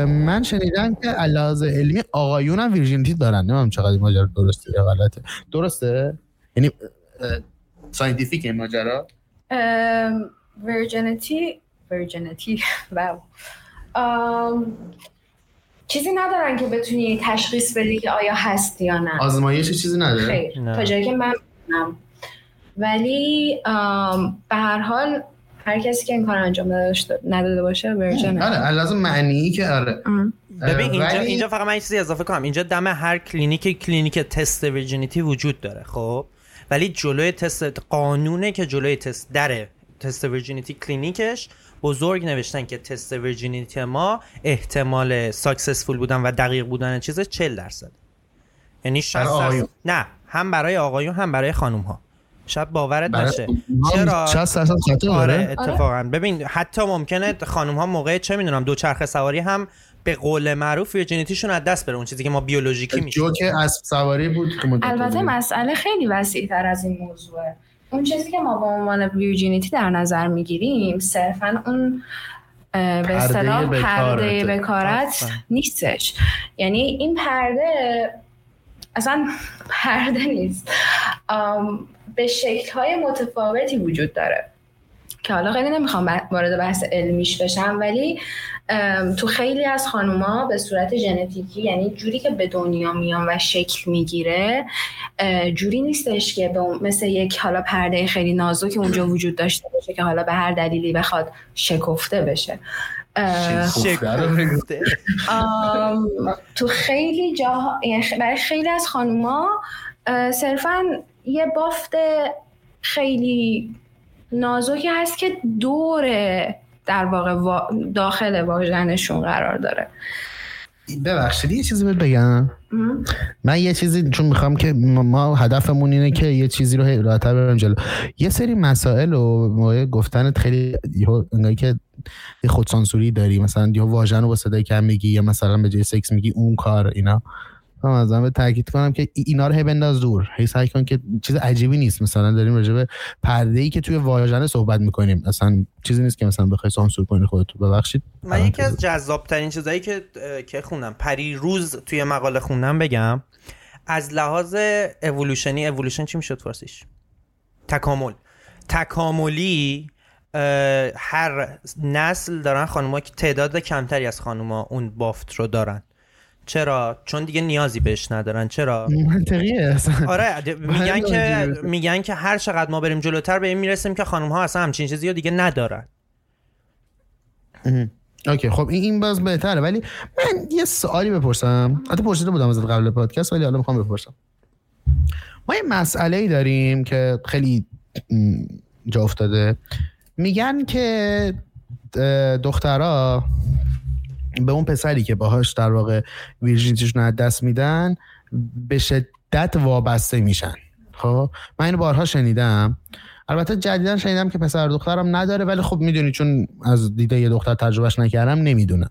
من شنیدم که از لحاظ علمی آقایون هم virginity دارن. نمی‌دونم چقدر ماجرا درسته یا غلطه. درسته؟ یعنی scientific این ماجرا؟ virginity wow. چیزی ندارن که بتونی تشخیص بدی که آیا هست یا نه. آزمایش چیزی نداره؟ خیر تا جایی که من می‌دونم. ولی به هر حال هر کسی که این کار انجام نداده باشه ورژن. آره لازم معنی که آره. ببین اینجا اینجا فقط من چیزی اضافه کنم. اینجا دم هر کلینیک کلینیک تست ویرجینیتی وجود داره خب؟ ولی جلوی تست قانونه که جلوی تست در تست ویرجینیتی کلینیکش بزرگ نوشتن که تست ویرجینیتی ما احتمال ساکسسفول بودن و دقیق بودن چیز 40 درصد. یعنی 60 نه هم برای آقایون هم برای خانم ها شاید باورت نشه. چرا؟ 60 درصد خطا آره اتفاقا. ببین حتی ممکنه خانم ها موقع چه می‌دونم دوچرخه سواری هم به قول معروف ویرجینیتیشون از دست بره اون چیزی که ما بیولوژیکی میشه جو که اسب سواری بود البته مسئله خیلی وسیع تر از این موضوعه. اون چیزی که ما به عنوان ویرجینیتی در نظر می‌گیریم صرفا اون به اصطلاح پرده بکارت نیستش. یعنی این پرده اصلا پرده نیست. به شکلهای متفاوتی وجود داره. که حالا خیلی نمی‌خوام وارد بحث علمیش بشم ولی تو خیلی از خانوما به صورت ژنتیکی یعنی جوری که به دنیا میان و شکل می‌گیره جوری نیستش که مثل یک حالا پرده خیلی نازکی اونجا وجود داشته باشه که حالا به هر دلیلی بخواد شکفته بشه. تو خیلی جاها یعنی برای خیلی از خانوما صرفا یه بافت خیلی نازکی هست که دور در واقع داخل واژنشون قرار داره. ببخشید یه چیزی بهت بگم. من یه چیزی چون می‌خوام که ما هدفمون اینه که یه چیزی رو راحتر برم جلو. یه سری مسائل و موقع گفتنت خیلی انگاری که یه خودسانسوری داری. مثلا یه واژن رو با صدای کم میگی یا مثلا به جای سکس میگی اون کار اینا. از به تاکید کنم که اینا رو هی بنداز دور. هی سعی کن که چیز عجیبی نیست. مثلا داریم راجع به پرده ای که توی واژن صحبت می‌کنیم. اصلا چیزی نیست که مثلا بخوای سانسور کنی خودت. ببخشید. من یکی از جذاب ترین چیزایی که که خوندم پری روز توی مقاله خوندم بگم از لحاظ evolution ی evolution چی می‌شد فارسیش؟ تکامل. تکاملی هر نسل دارن خانوما که تعداد کمتری از خانوما اون بافت رو دارن. چرا؟ چون دیگه نیازی بهش ندارن. چرا؟ منطقیه آره میگن که میگن که هر چقدر ما بریم جلوتر به این می‌رسیم که خانم ها اصلا همچین چیزی رو دیگه ندارن. اوکی خب این باز بهتره. ولی من یه سوالی بپرسم. حتی پرسیده بودم از قبل پادکست ولی حالا می‌خوام بپرسم. ما یه مسئله ای داریم که خیلی جا افتاده. میگن که دخترها به اون پسری که باهاش در واقع ویرجینیتیشون از دست میدن به شدت وابسته میشن. خب؟ من اینو بارها شنیدم. البته جدیدا شنیدم که پسر دخترم نداره ولی خب می‌دونی چون از دیده یه دختر تجربهش نکردم نمی‌دونم.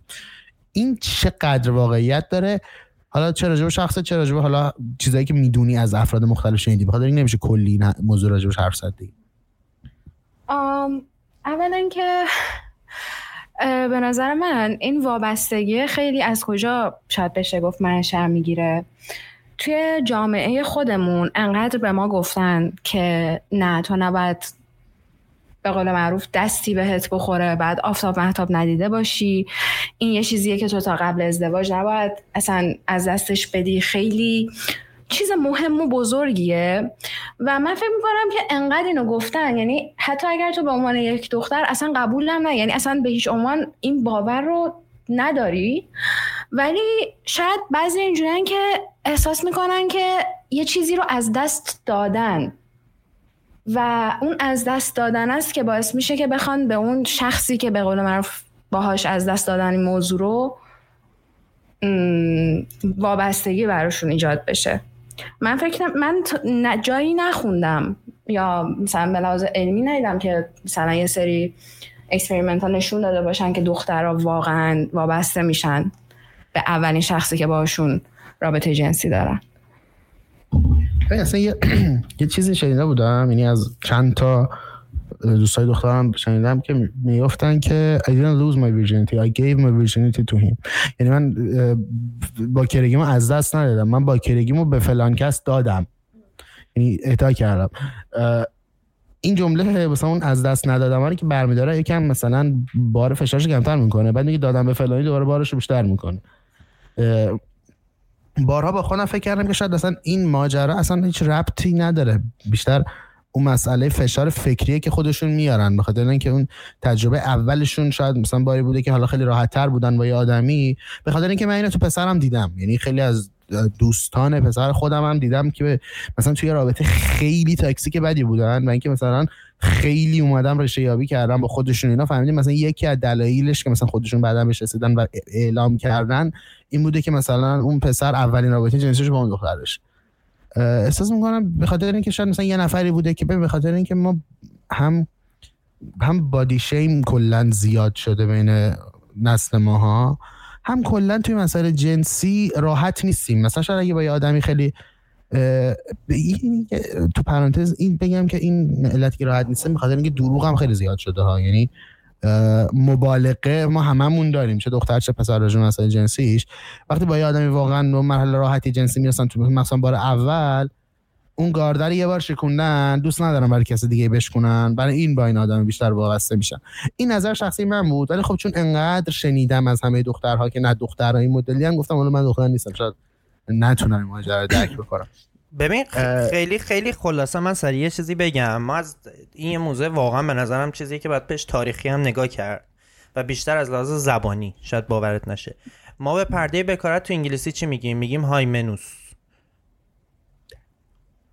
این چقدر واقعیت داره؟ حالا چه راجبه شخصه چه راجبه حالا چیزایی که می‌دونی از افراد مختلف شنیدی؟ بخاطر این نمیشه کلی موضوع راجبش حرف زد. اولا که به نظر من این وابستگی خیلی از کجا شاید بشه گفت منشأ می‌گیره؟ توی جامعه خودمون انقدر به ما گفتن که نه تو نباید به قول معروف دستی بهت بخوره بعد آفتاب محتاب ندیده باشی. این یه چیزیه که تو تا قبل ازدواج نباید اصلا از دستش بدی. خیلی چیز مهم و بزرگیه. و من فکر می‌کنم که انقدر اینو گفتن یعنی حتی اگر تو به عنوان یک دختر اصلا قبول نه یعنی اصلا به هیچ عنوان این باور رو نداری. ولی شاید بعضی اینجورن که احساس می‌کنن که یه چیزی رو از دست دادن. و اون از دست دادن است که باعث میشه که بخوان به اون شخصی که به قول معروف باهاش از دست دادن این موضوع رو وابستگی براشون ایجاد بشه. من فکر من جایی نخوندم. یا مثلا به لحاظ علمی ندیدم که مثلا یه سری experiment ها نشون داده باشن که دخترها واقعا وابسته میشن به اولین شخصی که باشون رابطه جنسی دارن. اصلا یه, یه چیزی شنیده بودم یعنی از چند تا دوستای دخترم شنیدم که می‌گفتن که I didn't lose my virginity. I gave my virginity to him. یعنی من با کرگیمو از دست ندادم. من با کرگیمو به فلان کس دادم. یعنی اهدا کردم. این جمله مثلا اون از دست ندادم که برمیداره یکم مثلا بار فشارش کمتر می‌کنه. بعد میگه دادم به فلانی دوباره بارش رو بیشتر می‌کنه. بارها با خودم فکر کردم که شاید اصلا این ماجرا اصلا هیچ ربطی نداره. بیشتر اون مسئله فشار فکریه که خودشون میارن بخاطر اینکه اون تجربه اولشون شاید مثلا باری بوده که حالا خیلی راحت تر بودن با یه آدمی. به خاطر اینکه من اینو تو پسرم دیدم. یعنی خیلی از دوستان پسر خودم هم دیدم که مثلا توی رابطه خیلی تاکسیک بدی بودن و اینکه مثلا خیلی اومدم رشته یابی کردم با خودشون. اینا فهمیدیم مثلا یکی از دلایلش که مثلا خودشون بعدا بهش رسیدن و اعلام کردن این بوده که مثلا اون پسر اولین رابطه جنسیش با اون دخترش. احساس می‌کنم به خاطر اینکه شاید مثلا یه نفری بوده که به خاطر اینکه ما هم هم بادی شیم کلا زیاد شده بین نسل ماها هم کلا توی مسائل جنسی راحت نیستیم. مثلا شاید اگه با یه آدمی خیلی تو پرانتز این بگم که این علتی که راحت نیستم بخاطر اینکه دروغ هم خیلی زیاد شده ها. یعنی مبالغه ما هممون داریم. چه دختر چه پسر راجع مسائل جنسیش. وقتی با یه آدمی واقعا نو مرحله راحتی جنسی می‌رسن تو مثلا بار اول اون گاردر یه بار شکوندن دوست ندارم برای کسی دیگه بشکنن برای این با این آدم بیشتر وابسته میشن. این نظر شخصی من بود. ولی خب چون انقدر شنیدم از همه دخترها که نه دخترای مدلی هم گفتم من دختر نیستم شاید نتونم این ماجرا درک بکنم. ببین خیلی خیلی خلاصه من سریع یه چیزی بگم. ما از این موزه واقعا به نظرم چیزی که باید پیش تاریخی هم نگاه کرد و بیشتر از لحاظ زبانی شاید باورت نشه. ما به پرده بکارت تو انگلیسی چی میگیم؟ میگیم های منوس.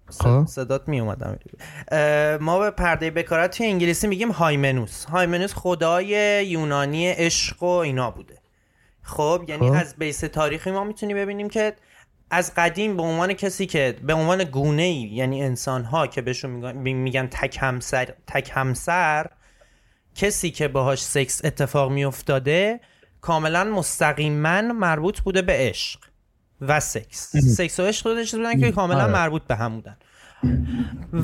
خب. صدات می اومدم ما به پرده بکارت تو انگلیسی میگیم هایمنوس هایمنوس خدای یونانی عشق و اینا بوده. خب یعنی خب. از بیس تاریخی ما می‌تونیم ببینیم که از قدیم به عنوان کسی که به عنوان گونه ای یعنی انسان ها که بهشون میگن تک همسر تک همسر کسی که باهاش سکس اتفاق میافتاده کاملا مستقیما مربوط بوده به عشق و سکس. سکس و عشق دو بودن که کاملا آره. مربوط به هم بودن.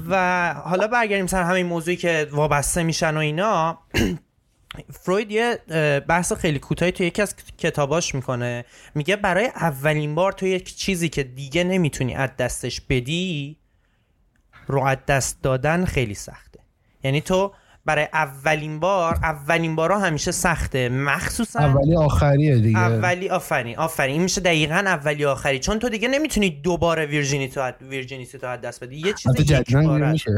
و حالا برگردیم سر همین موضوعی که وابسته میشن و اینا. فروید یه بحث خیلی کوتاهی تو یکی از کتاباش می‌کنه. میگه برای اولین بار تو یک چیزی که دیگه نمی‌تونی از دستش بدی رو از دست دادن خیلی سخته. یعنی تو برای اولین بار اولین بارا همیشه سخته. مخصوصا اولی آخریه دیگه. اولی آفرین آفرین. این میشه دقیقا اولی آخری. چون تو دیگه نمی‌تونی دوباره ویرجینیتی تو ویرجینیتی تو دست بدی. یه چیزی یک میشه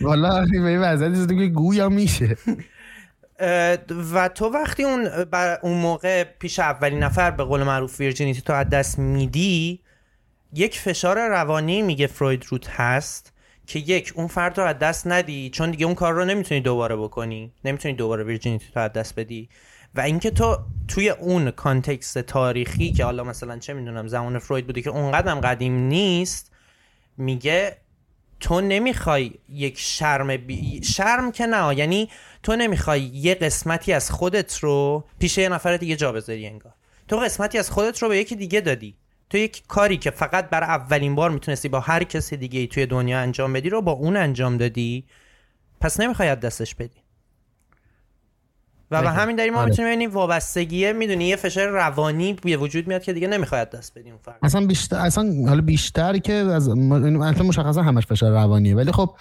والا به این وضعیت که گویا میشه. و تو وقتی اون اون موقع پیش اولین نفر به قول معروف ویرجینیتی تو از دست میدی یک فشار روانی میگه فروید روت هست که یک اون فرد رو از دست ندی چون دیگه اون کار رو نمی‌تونی دوباره بکنی نمی‌تونی دوباره ویرجینیتی تو از دست بدی. و اینکه تو توی اون کانتکست تاریخی که حالا مثلا چه می‌دونم زمان فروید بودی که اونقدر قدیم نیست میگه تو نمی‌خوای یک شرم بی... شرم که نه یعنی تو نمی‌خوای یه قسمتی از خودت رو پیش یه نفر دیگه جا بذاری انگار. تو قسمتی از خودت رو به یکی دیگه دادی. تو یک کاری که فقط برای اولین بار می‌تونستی با هر کسی دیگه ای توی دنیا انجام بدی رو با اون انجام دادی پس نمی‌خوای از دستش بدی. و به همین دلیل ما آره. می‌تونیم ببینیم وابستگیه می‌دونی یه فشار روانی به وجود میاد که دیگه نمی‌خواد دست بدیم فرد. اصلا بیشتر اصلا حالا بیشتر که از اصلا مشخصا همش فشار روانیه ولی خب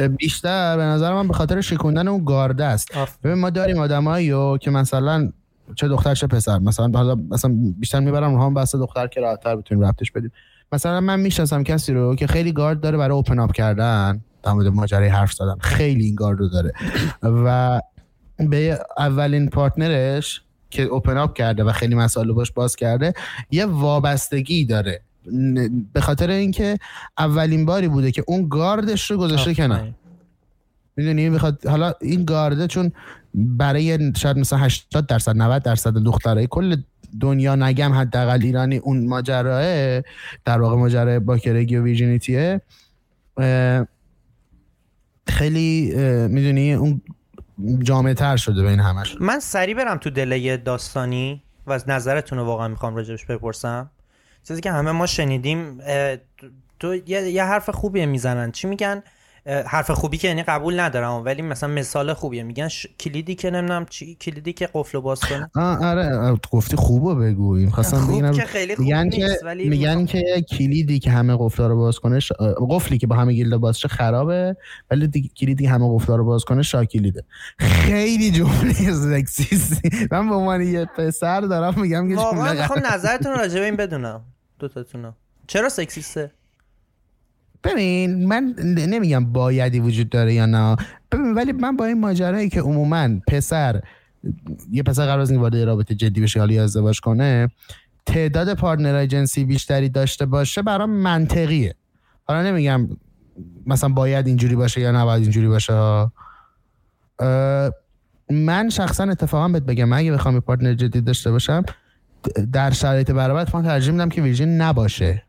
بیشتر به نظر من به خاطر شکوندن اون گارده است. ببین ما داریم آدمایی که مثلا چه دختر چه پسر. مثلا حالا مثلا بیشتر می‌برم رو هم بحث دختر که راحت‌تر بتونیم ربطش بدیم. مثلا من می‌شناسم کسی رو که خیلی گارد داره برای اوپن اپ کردن. در مورد ماجرای حرف زدن. خیلی این گارد رو داره. و به اولین پارتنرش که اوپن اپ کرده و خیلی مسائل باش باز کرده یه وابستگی داره. به خاطر اینکه اولین باری بوده که اون گاردش رو گذاشته کنار. می‌دونی؟ می‌خواد حالا این گارده چون برای شاید مثلا 80 درصد 90 درصد دخترای کل دنیا نگم حداقل ایرانی اون ماجراه در واقع ماجرای باکرگی و ویرجینیتیه خیلی می‌دونی؟ اون جامعه تر شده بین همش. من سریع برم تو دله داستانی و از نظرتون رو واقعا می‌خوام راجبش بپرسم. چیزی که همه ما شنیدیم تو یه حرف خوبیه می‌زنن. چی میگن؟ حرف خوبی که یعنی قبول ندارم ولی مثلا مثال خوبیه. میگن کلیدی که نمی‌دونم چی کلیدی که قفل باز کنه آره گفتی خوبه بگو. خواستم خوب که خیلی خوب میگن که ولی میگن که کلیدی که همه قفلا رو باز کنه ش... قفلی که با همه گیلده باز شه خرابه ولی دی... کلیدی که همه قفلا رو باز کنه شاکلیده خیلی جمله سکسیستی. من به عنوان یه پسر دارم میگم که واقعا می‌خوام نظرتون راجع به این بدونم. دو تاتونو چرا سکسیسته؟ ببین من نمیگم بایدی وجود داره یا نه. ببین ولی من با این ماجرایی که عموما پسر یه پسر قرار از وارد رابطه جدی بشه حالی ازدواج کنه تعداد پارتنرهای جنسی بیشتری داشته باشه برام منطقیه. حالا نمیگم مثلا باید اینجوری باشه یا نباید اینجوری باشه. من شخصا اتفاقا بهت بگم اگه بخوام یه پارتنر جدید داشته باشم در شرایط برابر من ترجیح میدم که ویرجین نباشه.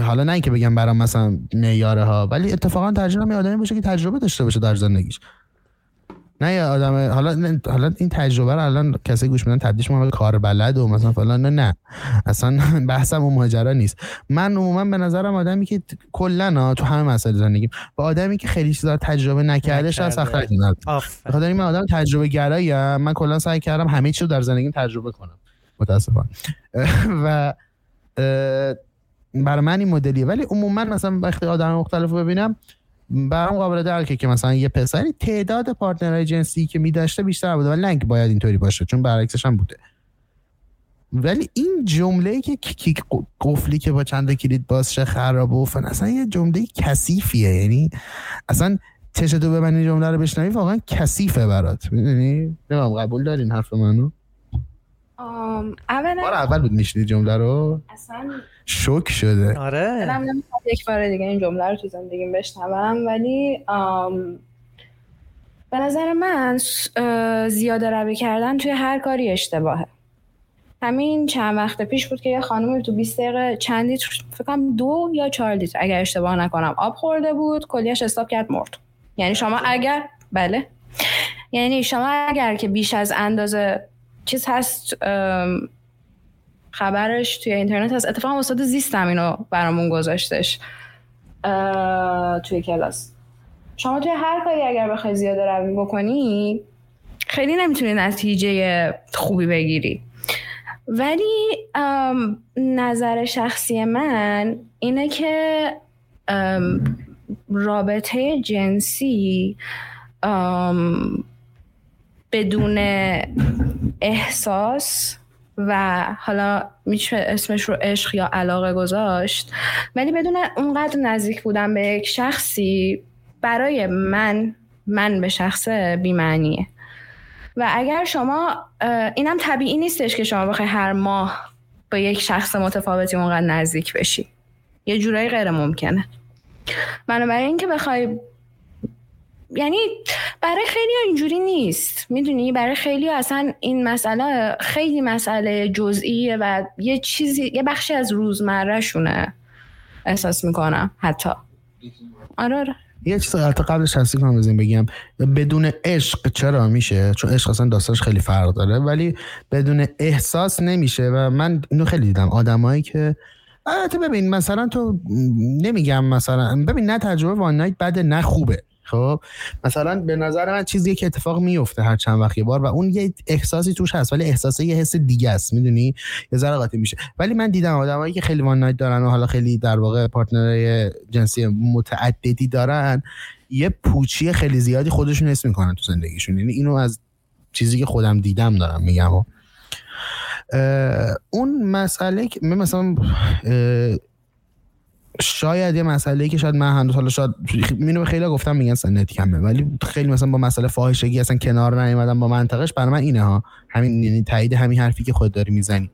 حالا نه اینکه بگم برام مثلا معیاره ها ولی اتفاقا ترجیح میدم آدمی باشه که تجربه داشته باشه در زندگیش. نه یه آدم حالا حالا این تجربه رو الان کسی گوش میدن تبدیلش به کار بلد و مثلا فلان نه نه. اصلا بحثم اون ماجرا نیست. من عموما به نظرم آدمی که کلا تو همه مسائل زندگی با آدمی که خیلی چیزا تجربه نکرده شاید سخت‌تر بخاطر من آدم تجربه گرایی من کلا سعی کردم همه چی رو در زندگیم تجربه کنم. متاسفانه. و برای من این مدلیه. ولی عموما مثلا وقتی آدم مختلف رو ببینم برام قابل درکه که مثلا یه پسری تعداد پارتنرهای جنسی که میداشته بیشتر بوده ولی لنگ باید اینطوری باشه چون برعکسش هم بوده. ولی این جمله که کیک قفلی که با چند کلید بازشه خراب و فن اصلا یه جمله کثیفیه. یعنی اصلا چشتو ببین این جمله رو بشنوی واقعا کثیفه برات. می‌دونی؟ نمیم قبول دارین حرف منو؟ اولا اول بود میشنی جمله رو؟ اصلا شوک شده. آره. یک بار دیگه این جمله رو تو زندگیم بشنوم ولی به نظر من زیاده روی کردن توی هر کاری اشتباهه. همین چند وقت پیش بود که یه خانمی تو 20 دقیقه چند لیتر فکر دو یا چهار لیتر اگر اشتباه نکنم آب خورده بود کلیش استاپ کرد مرد. یعنی شما اگر بله. یعنی شما اگر که بیش از اندازه چیز هست خبرش توی اینترنت هست. اتفاقا استاد زیستم اینو برامون گذاشتش توی کلاس. شما توی هر کاری اگر بخوای زیاده روی بکنی خیلی نمی‌تونی نتیجه خوبی بگیری. ولی نظر شخصی من اینه که رابطه جنسی بدون احساس و حالا میشه اسمش رو عشق یا علاقه گذاشت ولی بدون اونقدر نزدیک بودن به یک شخصی برای من من به شخص بیمعنیه. و اگر شما اینم طبیعی نیستش که شما بخوای هر ماه با یک شخص متفاوتی اونقدر نزدیک بشی. یه جورایی غیر ممکنه. برای اینکه بخوای یعنی برای خیلی اینجوری نیست. می‌دونی؟ برای خیلی اصلا این مسئله خیلی مسئله جزئیه و یه چیزی یه بخشی از روزمره احساس می‌کنم حتی. آره آره. یه چیز حتی قبلش هستی کنم بزنیم بگم بدون عشق چرا میشه؟ چون عشق اصلا داستانش خیلی فرق داره ولی بدون احساس نمیشه و من اینو خیلی دیدم. آدمایی که البته ببین مثلا تو نمیگم مثلا ببین نه تجربه وان نایت بده نه خوبه. خب مثلا به نظر من چیزی که اتفاق میفته هر چند وقت یه بار و اون یه احساسی توش هست ولی احساس یه حس دیگه است می‌دونی؟ یه ذره قاطی میشه. ولی من دیدم آدمایی که خیلی وان نایت دارن و حالا خیلی در واقع پارتنرای جنسی متعددی دارن یه پوچی خیلی زیادی خودشون حس می‌کنن تو زندگیشون. یعنی اینو از چیزی که خودم دیدم دارم میگم. اون مسئله که مثلا شاید یه مسئله که شاید من هنوز حالا شاید مینو خیلی گفتم میگن سنت کمه ولی خیلی مثلا با مسئله فاحشگی اصلا کنار نیومدم با منطقش برای من اینه ها. همین یعنی تایید همین حرفی که خود داری می‌زنی.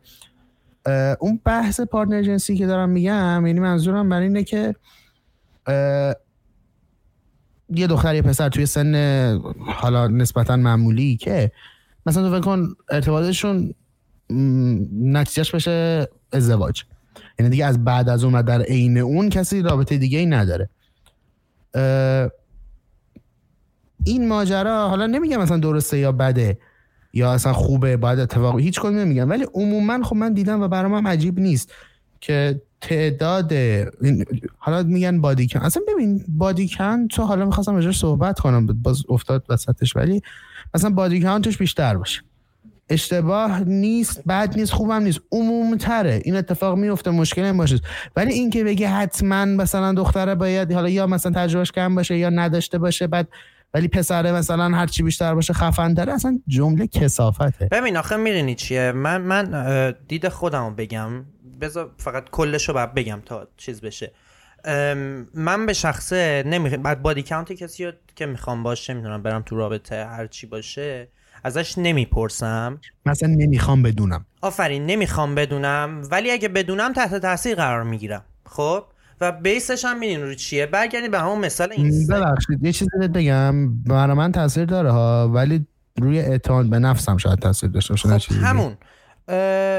اون بحث پارتنر جنسی که دارم میگم یعنی منظورم برای اینه که یه دختر یه پسر توی سن حالا نسبتا معمولی که مثلا تو فکر کن ارتباطشون نتیجهش بشه ازدواج. یعنی دیگه از بعد از اون در عین اون کسی رابطه دیگه ای نداره. این ماجرا حالا نمیگم مثلا درسته یا بده یا اصلا خوبه باید اتفاق هیچ کدوم نمیگم. ولی عموما خب من دیدم و برام هم عجیب نیست که تعداد حالا میگن بادی کن اصلا ببین بادی کن تو حالا می‌خواستم راجعش صحبت کنم باز افتاد وسطش ولی مثلا بادی کن توش بیشتر باشه. اشتباه نیست بد نیست خوبم نیست عموم تره این اتفاق میفته مشکل این باشه. ولی اینکه بگه حتما مثلا دختره باید حالا یا مثلا تجربهش کم باشه یا نداشته باشه بعد ولی پسره مثلا هر چی بیشتر باشه خفن داره اصلا جمله کسافته ببین آخه می‌دونی چیه؟ من من دید خودمو بگم. بذار فقط کلشو بعد بگم تا چیز بشه. من به شخصه نمی بعد بادی کانت کسی که می‌خوام باشه می‌دونم برم تو رابطه هر چی باشه ازش نمی‌پرسم؟ مثلا نمی‌خوام بدونم. آفرین نمی‌خوام بدونم ولی اگه بدونم تحت تاثیر قرار می‌گیرم. خب؟ و بیسش هم میدین رو چیه؟ برگردید به همون مثال این ببخشید یه چیزی بگم. برای من تاثیر داره ها ولی روی اعتماد به نفسم شاید تاثیر داشته باشه خب همون.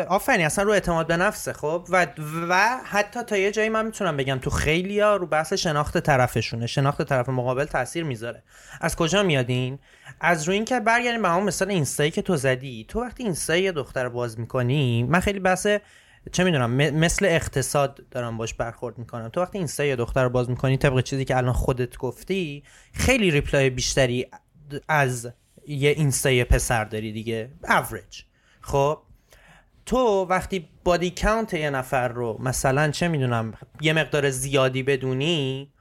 آفرین اصلا رو اعتماد به نفسه خب؟ و و حتی تا یه جایی من می‌تونم بگم تو خیلی ها رو بحث شناخت طرفشونه. شناخت طرف مقابل تاثیر می‌ذاره. از کجا میادین از روی اینکه برگردیم به همون مثال اینستایی که تو زدی. تو وقتی اینستایی یه دختر باز می‌کنی من خیلی بحث چه می‌دونم مثل اقتصاد دارم باش برخورد می‌کنم. تو وقتی اینستا یه دختر باز می‌کنی طبق چیزی که الان خودت گفتی خیلی reply بیشتری از یه اینستا پسر داری دیگه. اوریج خب؟ تو وقتی body count یه نفر رو مثلا چه می‌دونم یه مقدار زیادی بدونی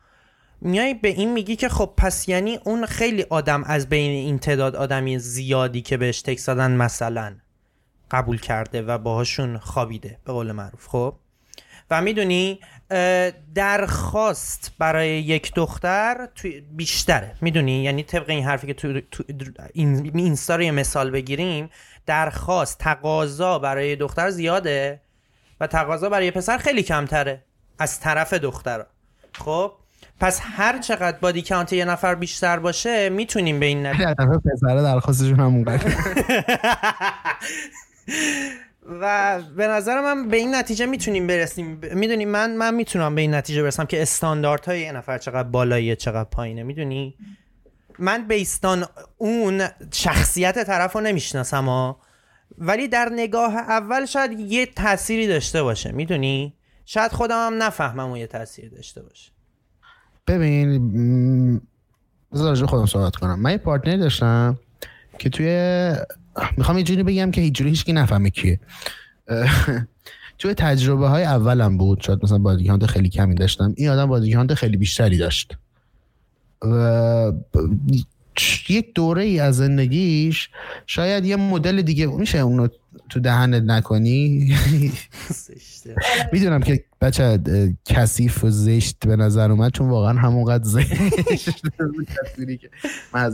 میای به این میگی که خب پس یعنی اون خیلی آدم از بین این تعداد آدمی زیادی که بهش تکس دادن مثلا قبول کرده و باهاشون خوابیده به قول معروف خب؟ و می‌دونی درخواست برای یک دختر بیشتره. می‌دونی؟ یعنی طبق این حرفی که تو, تو این اینستا رو مثال بگیریم درخواست تقاضا برای دختر زیاده و تقاضا برای پسر خیلی کمتره از طرف دختر خب؟ پس هر چقدر بادی کانت یه نفر بیشتر باشه می‌تونیم به این نتیجه پسر درخواستشون همون و به نظر من به این نتیجه می‌تونیم برسیم. می‌دونی من من می‌تونم به این نتیجه برسم که استانداردهای یه نفر چقدر بالاییه چقدر پایینه. می‌دونی؟ من بیستان اون شخصیت طرف رو نمی‌شناسم ولی در نگاه اول شاید یه تأثیری داشته باشه. می‌دونی؟ شاید خودم هم نفهمم و یه تاثیر داشته باشه. ببین بذار خودم صحبت کنم. من یه پارتنر داشتم که توی می‌خوام یه جوری بگم که هیچ جوری هیچکی نفهمه کیه. توی تجربه های اولم بود شاید مثلا بادیگاند خیلی کمی داشتم. این آدم بادیگاند خیلی بیشتری داشت. و یک دوره ای از زندگیش شاید یه مدل دیگه میشه اونو تو دهنت نکنی؟ می‌دونم که بچه کثیف و زشت به نظر اومد چون واقعا همونقدر زشت که من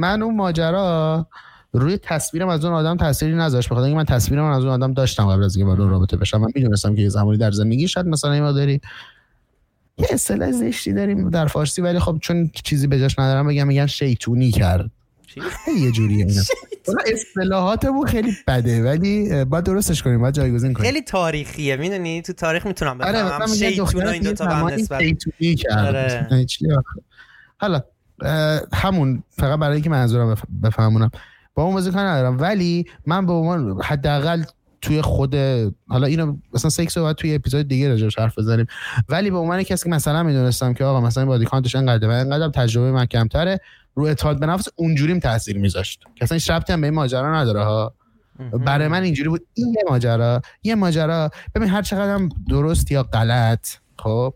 من اون ماجرا روی تصویرم از اون آدم تأثیری نذاشت بخاطر اینکه من تصویرم از اون آدم داشتم قبل از اینکه وارد رابطه بشم. من می‌دونستم که یه زمانی در زندگی شاید مثلا ما داری یه اصطلاح زشتی داریم در فارسی ولی خب چون چیزی به جاش ندارم بگم میگن شیطونی کرد. یه جوریه اینا. اصطلاحاتمون خیلی بده ولی باید درستش کنیم باید جایگزین کنیم. خیلی تاریخیه می‌دونی؟ تو تاریخ می‌تونم بفهمم. آره شیطون این دو تا نسبت. آره. حالا همون فقط برای اینکه منظورم بفهمونم. با اون موزیک ندارم ولی من به عنوان حداقل توی خود حالا اینو مثلا سکس رو باید توی اپیزود دیگه راجعش حرف بزنیم. ولی به عنوان کسی که مثلا می‌دونستم که آقا مثلا بادی کانتش انقدر و انقدر تجربه من کمتره رو اعتماد به نفس اونجوریم تاثیر میذاشت. که اصلا شرطی هم به این ماجرا نداره ها. برای من اینجوری بود. این یه ماجرا یه ماجرا. ببین هر چقدر هم درست یا غلط خب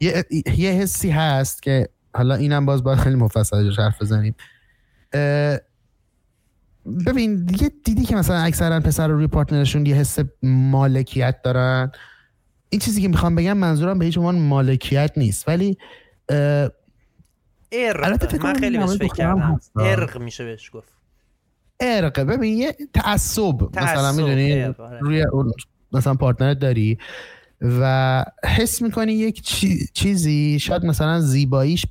یه, یه حسی هست که حالا اینم باز باید خیلی مفصل حرف بزنیم. ببین دیگه دیدی که مثلا اکثرا پسر روی پارتنرشون یه حس مالکیت دارن. این چیزی که می‌خوام بگم منظورم به هیچ عنوان مالکیت نیست. ولی عرق. من خیلی بهش فکر کردم. عرق میشه بهش گفت. عرق. ببین یه تعصب. مثلا می‌دونی؟ آره. روی مثلا partner داری. و حس می‌کنی یک چیزی شاید مثلا زیباییش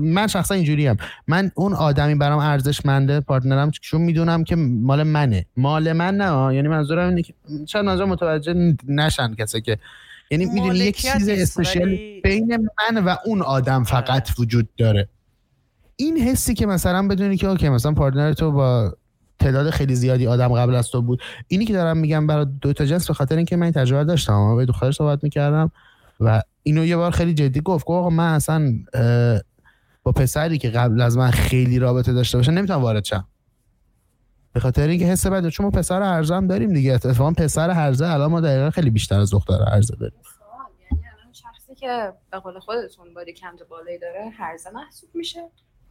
من شخصا اینجوری هم من اون آدمی برام ارزشمنده partner م چون می‌دونم که مال منه. مال من نه یعنی منظورم اینه که شاید منظور متوجه نشن کسی که یعنی می‌دونی یک چیز special بین من و اون آدم فقط وجود داره. این حسی که مثلا بدونی که اوکی مثلا پارتنر تو با تعداد خیلی زیادی آدم قبل از تو بود. اینی که دارم میگم برای دو تا جنس به خاطر اینکه من تجربه داشتم با دختر صحبت می‌کردم. و اینو یه بار خیلی جدی گفت گفت آقا من اصلا با پسری که قبل از من خیلی رابطه داشته باشه نمی‌تونم وارد شم. به خاطر اینکه حس بده چون ما پسر هرزه هم داریم دیگه. اتفاقا پسر هرزه الان ما دقیقا خیلی بیشتر از دختر هرزه داریم. یعنی شخصی که به قول خودتون بادی کمت بالایی داره هرزه محسوب میشه؟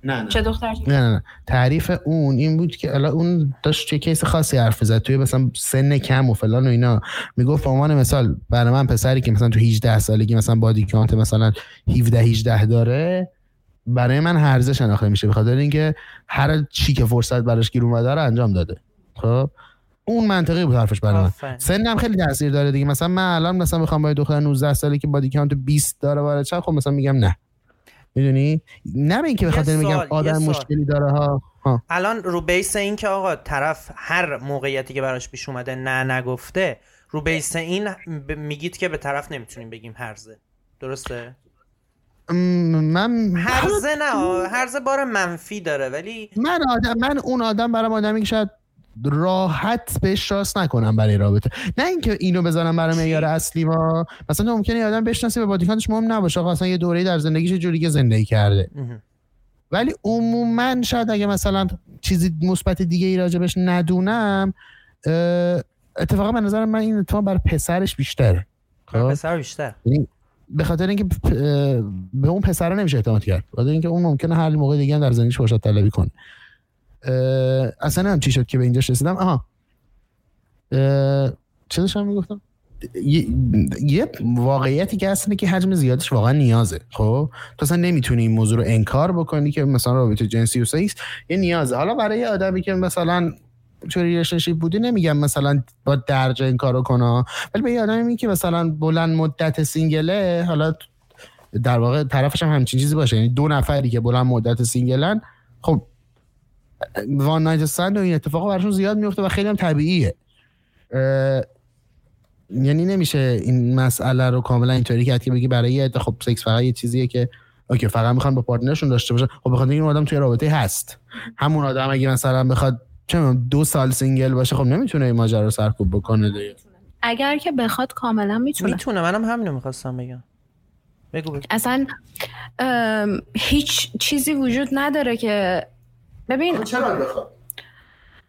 نه نه. چه دختر نه نه نه. تعریف اون این بود که الان اون داشت چه کیس خاصی حرف زد توی مثلا سن کم و فلان و اینا. می‌گفت به عنوان مثال برای من پسری که مثلا تو 18 سالگی مثلا بادی کانت مثلا 17 18 داره برای من هرزه شناخته میشه. به خاطر اینکه هر چی که فرصت براش گیر اومده رو انجام داده. خب؟ اون منطقی بود حرفش برای من. سنم خیلی تاثیر داره دیگه. مثلا من الان مثلا می‌خوام با دختر 19 ساله که بادی کانت 20 داره وارد خب مثلا میگم نه. می‌دونی؟ نه به اینکه به خاطر میگم آدم مشکلی داره ها. الان رو بیس این که آقا طرف هر موقعیتی که براش پیش اومده نه نگفته رو بیس این میگید که به طرف نمی‌تونیم بگیم هرزه. درسته؟ من هرزه نه هرزه بار منفی داره ولی من آدم من اون آدم برام آدمی که شاید راحت بهش راست نکنم برای رابطه. نه اینکه اینو بزنم برای معیار اصلی ما. مثلا ممکنه یه آدم بشناسی به بادیکانش مهم نباشه. آقا اصلا یه دوره در زندگیش جوری که زندگی کرده. ولی عموما شاید اگه مثلا چیزی مثبت دیگه ای راجبش ندونم اتفاقا به نظر من این اتفاق برای پسرش بیشتره. خب؟ پسر بیشتر. یعنی به خاطر اینکه به اون پسر نمیشه اعتماد کرد. به اینکه اون ممکنه هر موقع دیگه در زندگیش فرصت طلبی کنه. اصلا هم چی شد که به اینجا رسیدم؟ آها. چه داشتم می‌گفتم؟ یه واقعیتی که هست که حجم زیادش واقعا نیازه. خب؟ تو اصلا نمی‌تونی این موضوع رو انکار بکنی که مثلا رابطه جنسی و سکس یه نیازه حالا برای آدمی که مثلا چون ریلیشنشیپ بودی نمیگم مثلا با درجه این کارو کنه ولی به یه آدمی که مثلا بلند مدت single ه حالا در واقع طرفش هم همچین چیزی باشه. یعنی دو نفری که بلند مدت single ن خب one night stand و این اتفاقا براشون زیاد میفته و خیلی هم طبیعیه. یعنی نمیشه این مسئله رو کاملا اینطوری کرد که بگی برای خب سکس فقط یه چیزیه که okay فقط می‌خوان با partner شون داشته باشن. خب بخاطر این آدم توی رابطه هست. همون آدم اگه مثلا بخواد چه دو سال single باشه خب نمی‌تونه این ماجرا رو سرکوب بکنه دیگه. اگر که بخواد کاملا می‌تونه. می‌تونه. منم همینو می‌خواستم بگم. بگو, بگو. اصلا هیچ چیزی وجود نداره که ببین چرا بخواد؟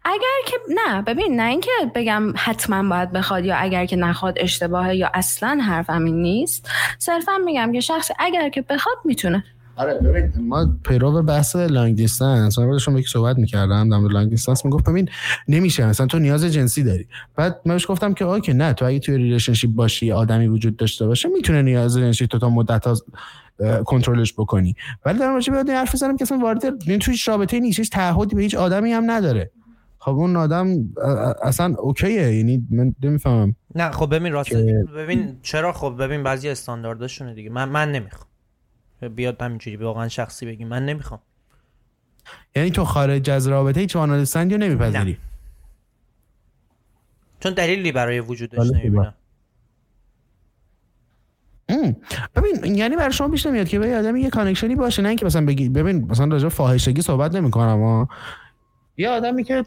اگر که نه ببین نه اینکه بگم حتما باید بخواد یا اگر که نخواد اشتباهه یا اصلا حرفم این نیست. صرفا میگم که شخص اگر که بخواد می‌تونه. آره ببین ما پیرو بحث long distance. من باشم یکی صحبت می‌کردم در long distance. می‌گفت ببین نمیشه. مثلا تو نیاز جنسی داری. بعد من بهش گفتم که okay نه. تو اگه توی relationship باشی آدمی وجود داشته باشه می‌تونه نیاز جنسی تو تا مدت کنترلش بکنی. ولی در مورد بیاد حرف بزنم که اصلا وارد این توی رابطه نیست هیچ تعهدی به هیچ آدمی هم نداره. خب اون آدم اصلا okay ه یعنی من نمی‌فهمم. نه خب ببین راست ببین چرا خب ببین بعضی استاندارداشونه دیگه. من من نمی‌خوام. بیاد همینجوری واقعا شخصی بگی من نمی‌خوام. یعنی تو خارج از رابطه هیچ one night stand ی نمیپذیری؟ چون دلیلی برای وجودش نمی‌بینم. ببین یعنی برای شما پیش نمیاد که به آدمی یه connection ی باشه نه اینکه مثلا بگی ببین مثلا راجع فاحشگی صحبت نمی‌کنم اما یه آدمی که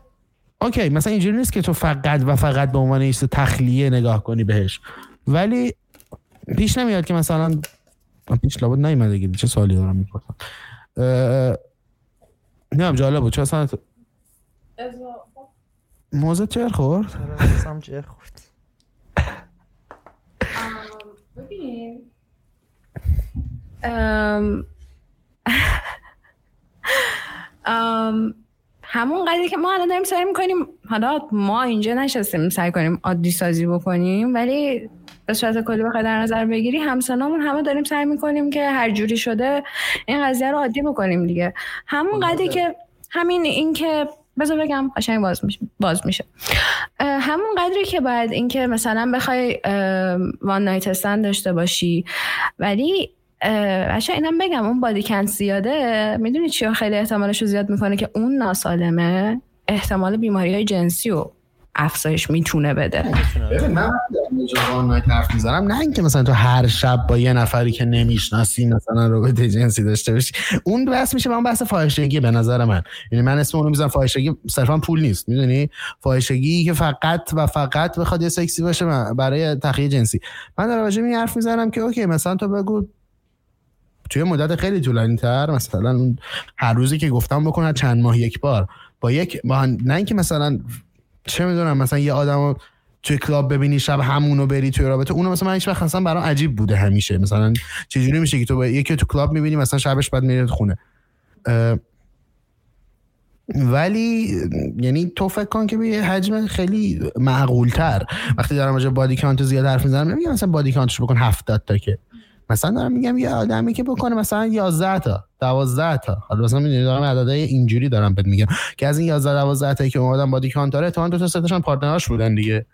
okay مثلا اینجوری نیست که تو فقط و فقط به عنوان ایست تخلیه نگاه کنی بهش. ولی پیش نمیاد که مثلا پیش لابد نیومده چه سوالی دارم می‌پرسم. نه جالب بود. چه اصلا موزه چه خورد؟ چه خورد. ببین همون قضیه که ما الان داریم سعی می‌کنیم حالا ما اینجا نشستیم سعی کنیم عادی سازی بکنیم ولی به صورت کلی بخوای در نظر بگیری همسنامون همه داریم سعی می‌کنیم که هر جوری شده این قضیه رو عادی بکنیم دیگه. همون قضیه که همین این که بذار بگم قشنگ باز میشه باز میشه. همون قدری که باید اینکه مثلا بخوای وان نایت استند داشته باشی. ولی بچه اینم بگم اون بادی کنت زیاده. می‌دونی چیا خیلی احتمالش رو زیاد می‌کنه که اون ناسالمه احتمال بیماری های جنسی و افزایش می‌تونه بده. ببین من حرف می‌زنم. نه اینکه مثلا تو هر شب با یه نفری که نمی‌شناسی مثلا رابطه جنسی داشته باشی. اون بحث میشه اون بحث فاحشگی به نظر من. یعنی من اسم اونو می‌ذارم فاحشگی صرفا پول نیست. می‌دونی؟ فاحشگی که فقط و فقط بخواد یه سکسی باشه برای تخیه جنسی. من در واژه این حرف می‌زنم که اوکی مثلا تو بگو توی مدت خیلی طولانی تر مثلا هر روزی که گفتم بکنه چند ماه یک بار. با یک با نه اینکه مثلا چه می‌دونم مثلا یه آدم توی club ببینی شب همونو بری توی رابطه. اونو مثلا من هیچ وقت اصلا برام عجیب بوده همیشه. مثلا چجوری میشه که تو با یکی تو club می‌بینی مثلا شبش بعد میری خونه. ولی یعنی تو فکر کن که به حجم خیلی معقول تر وقتی دارم راجع body count زیاد حرف می‌زنم نمیگم مثلا body count ش بکن 70 تا که. مثلا دارم میگم یه آدمی که بکنه مثلا 11 تا 12 تا. حالا مثلا می‌دونی دارم عددهای اینجوری دارم بهت میگم. که از این 11 12 تا که اومدن بادی کانت داره احتمال دو تا سه تاشون پارتنراش بودن دیگه.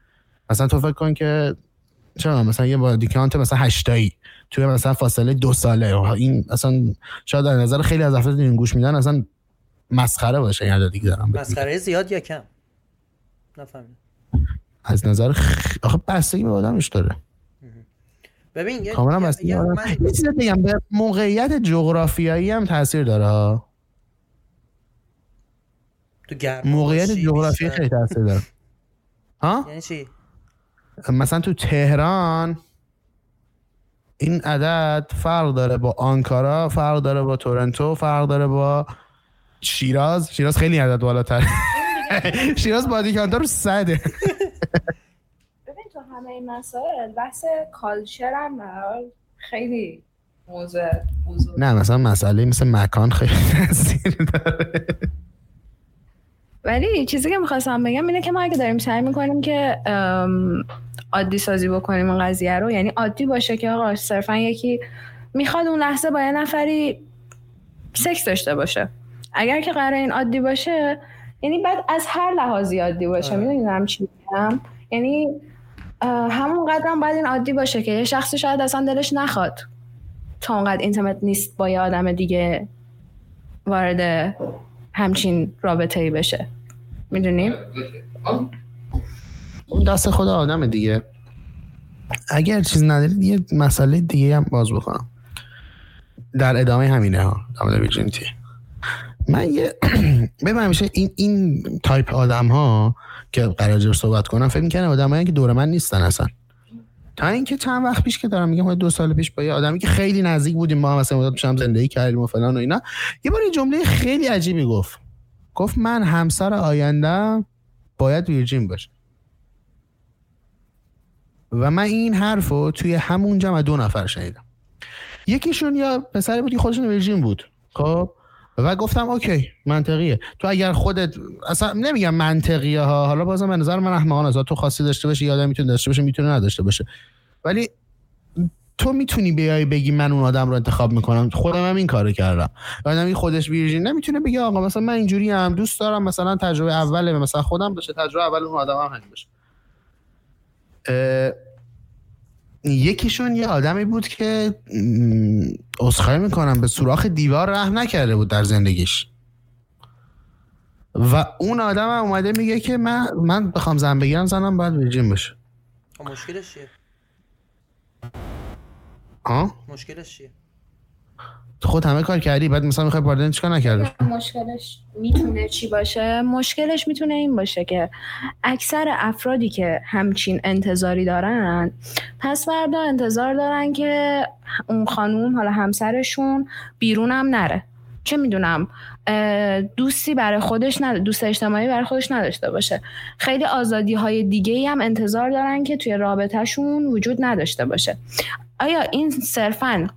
مثلا تو فکر کن که چرا مثلا یه بادی کانت مثلا 8 تایی توی مثلا فاصله دو ساله. این اصلا شاید در نظر خیلی از افراد این گوش میدن اصلا مسخره باشه این عددی دارم مسخره زیاد یا کم؟ نفهمیدم. از نظر خ... آخه بستگی به آدمش داره. ببین یه کاملا بس بگم به موقعیت جغرافیایی هم تاثیر داره تو موقعیت جغرافیایی خیلی تاثیر داره. ها؟ یعنی چی؟ مثلا تو تهران این عدد فرق داره با آنکارا فرق داره با تورنتو فرق داره با شیراز. شیراز خیلی عدد بالاتر شیراز بادی رو صده. همه این مسائل بحث کالچر هم خیلی موضوع نه مثلا مسئله مثل مکان خیلی تاثیر داره. ولی چیزی که می‌خواستم بگم اینه که ما اگه داریم سعی می‌کنیم که عادی سازی بکنیم این قضیه رو یعنی عادی باشه که آقا صرفا یکی می‌خواد اون لحظه با یه نفری سکس داشته باشه. اگر که قرار این عادی باشه یعنی بعد از هر لحاظی عادی باشه. آره. می‌دونم چی میگم؟ یعنی همون قدرم باید این عادی باشه که یه شخصی شاید اصلا دلش نخواد تا اونقدر اینترنت نیست با یه آدم دیگه وارد همچین رابطه ای بشه. می‌دونی؟ اون دست خود آدم دیگه. اگر چیز ندارید یه مسئله دیگه هم باز بکنم. در ادامه همینه ها ویرجینیتی من یه ببین میشه این این تایپ آدم ها که قرار صحبت کنم فکر می‌کنم آدمایی که دور من نیستن اصلا. تا اینکه چند وقت پیش که دارم میگم دو سال پیش با یه آدمی که خیلی نزدیک بودیم با هم مثلا مدت پیشم زندگی کردیم و فلان و اینا یه بار جمله خیلی عجیبی گفت. گفت من همسر آینده باید ویرجین باشه و من این حرف رو توی همون جمع دو نفر شنیدم. یکیشون یا پسری بود خودشون ویرجین بود. خب؟ و گفتم اوکی منطقیه. تو اگر خودت اصلا نمیگم منطقیه ها حالا بازم به نظر من احمقانه است. تو خاصی داشته باشه یا می‌تونه داشته باشه می‌تونه نداشته باشه. ولی تو می‌تونی بیای بگی من اون آدم رو انتخاب می‌کنم. خودم هم این کارو کردم. آدمی خودش ویرژین نمی‌تونه بگه آقا مثلا من اینجوری هم دوست دارم مثلا تجربه اوله مثلا خودم باشه تجربه اول اون آدم هم باشه یکیشون یه آدمی بود که اصخایی می‌کنم به سوراخ دیوار رحم نکرده بود در زندگیش و اون آدم هم اومده میگه که من من بخوام زن بگیرم زنم باید ویرجین باشه خب مشکلش چیه؟ ها؟ مشکلش چیه؟ خود همه کار کردی بعد مثلا می‌خوای پاردن چیکار نکرده مشکلش می‌تونه چی باشه؟ مشکلش می‌تونه این باشه که اکثر افرادی که همچین انتظاری دارن پس فردا انتظار دارن که اون خانوم حالا همسرشون بیرونم نره. چه می‌دونم دوستی برای خودش ند... دوست اجتماعی برای خودش نداشته باشه. خیلی آزادی های دیگه هم انتظار دارن که توی رابطهشون وجود نداشته باشه. آیا این صرفا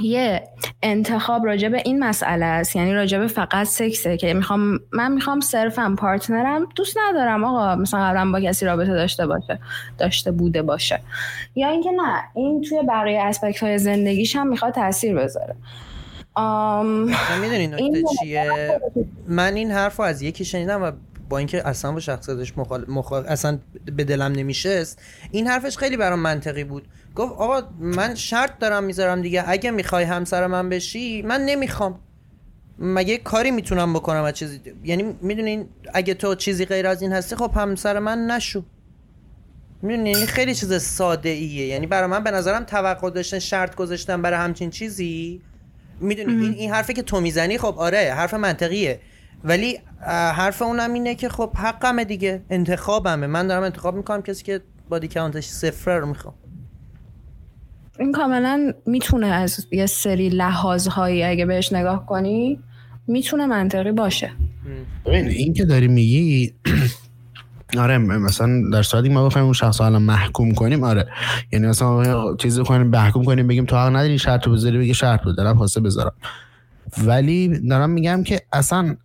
یه انتخاب راجع به این مسئله است. یعنی راجع به فقط سکسه که می‌خوام من می‌خوام صرفا پارتنرم. دوست ندارم آقا مثلا قبلا با کسی رابطه داشته باشه داشته بوده باشه. یا اینکه نه این توی بقیه اسپکت های زندگیش هم می‌خواد تاثیر بذاره. می‌دونی نکته چیه؟ من این حرف رو از یکی شنیدم و با اینکه اصلا با شخصیتش مخال... مخال... اصلا به دلم نمیشست این حرفش خیلی برام منطقی بود. گفت آقا من شرط دارم می‌ذارم دیگه اگه می‌خوای همسر من بشی من نمی‌خوام. مگه کاری می‌تونم بکنم از چیزی؟ یعنی می‌دونین اگه تو چیزی غیر از این هستی خب همسر من نشو. می‌دونی یعنی خیلی چیز ساده ایه یعنی برای من به نظرم توقع داشتن شرط گذاشتن برای همچین چیزی. می‌دونی؟ این این حرفی که تو می‌زنی خب آره حرف منطقیه. ولی حرف اونم اینه که خب حقمه دیگه انتخابمه. من دارم انتخاب می‌کنم کسی که بادی کانتش صفر رو می‌خوام. این کاملا می‌تونه از یه سری لحاظهایی اگه بهش نگاه کنی می‌تونه منطقی باشه. ببین این که داری میگی آره مثلا در صورتی ما بخوایم اون شخص الان محکوم کنیم آره. یعنی مثلا چیزی کنیم محکوم کنیم بگیم تو حق نداری شرط بذاری بگی شرط بود دارم واسه بذارم. ولی دارم میگم که اصلا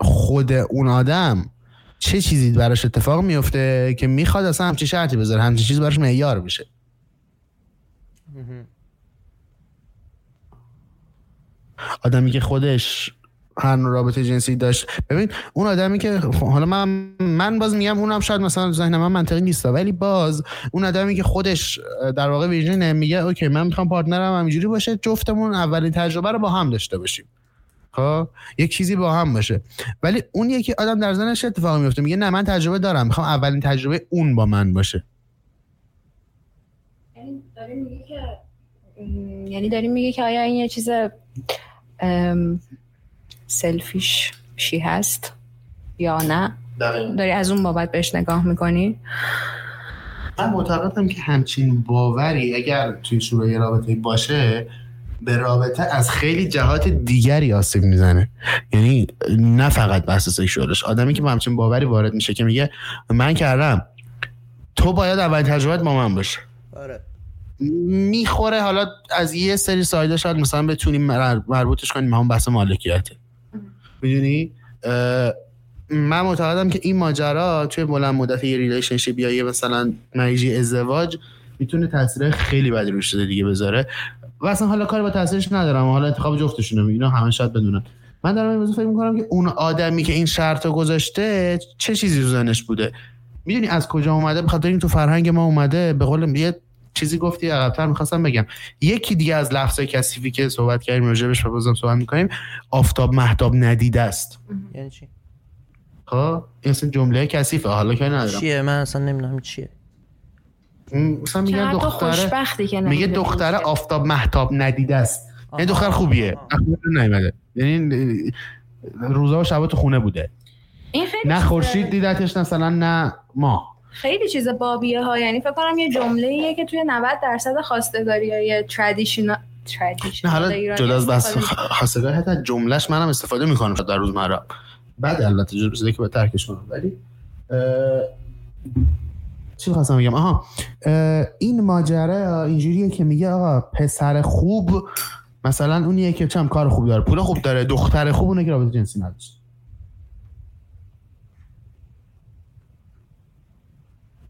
خود اون آدم چه چیزی براش اتفاق میفته که می‌خواد اصلا همچی شرطی بذاره همچی چیز براش معیار بشه. آدمی که خودش هر رابطه جنسی داشت. ببین اون آدمی که حالا من من باز میگم اونم شاید مثلا ذهن من منطقی نیست ولی باز اون آدمی که خودش در واقع ویژنه میگه okay من می‌خوام partner م همینجوری باشه جفتمون اولین تجربه رو با هم داشته باشیم. خب؟ یک چیزی با هم باشه. ولی اون یکی آدم در ذهنش اتفاق میفته میگه نه من تجربه دارم می‌خوام اولین تجربه اون با من باشه. یعنی داریم میگه که یعنی داریم میگه که آیا این یه چیز سلفیش شی هست یا نه؟ داری از اون بابت بهش نگاه می‌کنی؟ من معتقدم که همچین باوری اگر توی شروع رابطه باشه به رابطه از خیلی جهات دیگری آسیب می‌زنه. یعنی نه فقط بحث سکشوالش. آدمی که با همچین باوری وارد میشه که میگه من کردم تو باید اول تجربت با من باشه. آره. می‌خوره. حالا از یه سری side ه شاید مثلا بتونیم مربوطش کنیم. هم بحث مالکیته می‌دونی؟ من معتقدم که این ماجرا توی بلند مدت یه relationship یا مثلا marriage ی ازدواج می‌تونه تاثیر خیلی بدی روش دیگه بذاره. و اصلا حالا کار با تاثیرش ندارم. حالا انتخاب جفتشونه اینا همه شاید بدونن. من دارم این فکر می‌کنم که اون آدمی که این شرط رو گذاشته چه چیزی تو ذهنش بوده؟ می‌دونی از کجا اومده؟ بخاطر این تو فرهنگ ما اومده به قول یه چیزی گفتی عقبتر می‌خواستم بگم. یکی دیگه از لفظ کثیفی که صحبت کردیم راجبش و بازم صحبت می‌کنیم آفتاب محتاب ندیده است. یعنی چی؟ خب این جمله کثیفه. حالا که ندارم. چیه؟ من اصلا نمی‌دونم چیه. مثلا میگن دختره میگه دختره آفتاب محتاب ندیده است. یعنی دختر خوبیه. نیومده. یعنی روزا و شبا تو خونه بوده. این خیلی نه خورشید دیدتش مثلا نه ما خیلی چیز بابیه ها یعنی فکر کنم یه جمله ایه که توی 90 درصد خواستگاری های ترادیشنال نه حالا جدا از بس خواستگاری حتی جملهش منم استفاده می‌کنم در روز مرا. بعد البته جزء که با ترکش کنم ولی چی خواستم بگم؟ آها این ماجرا اینجوریه که میگه آقا پسر خوب مثلا اونیه که چم کار خوب داره پول خوب داره دختر خوب اونه که رابطه جنسی نداشت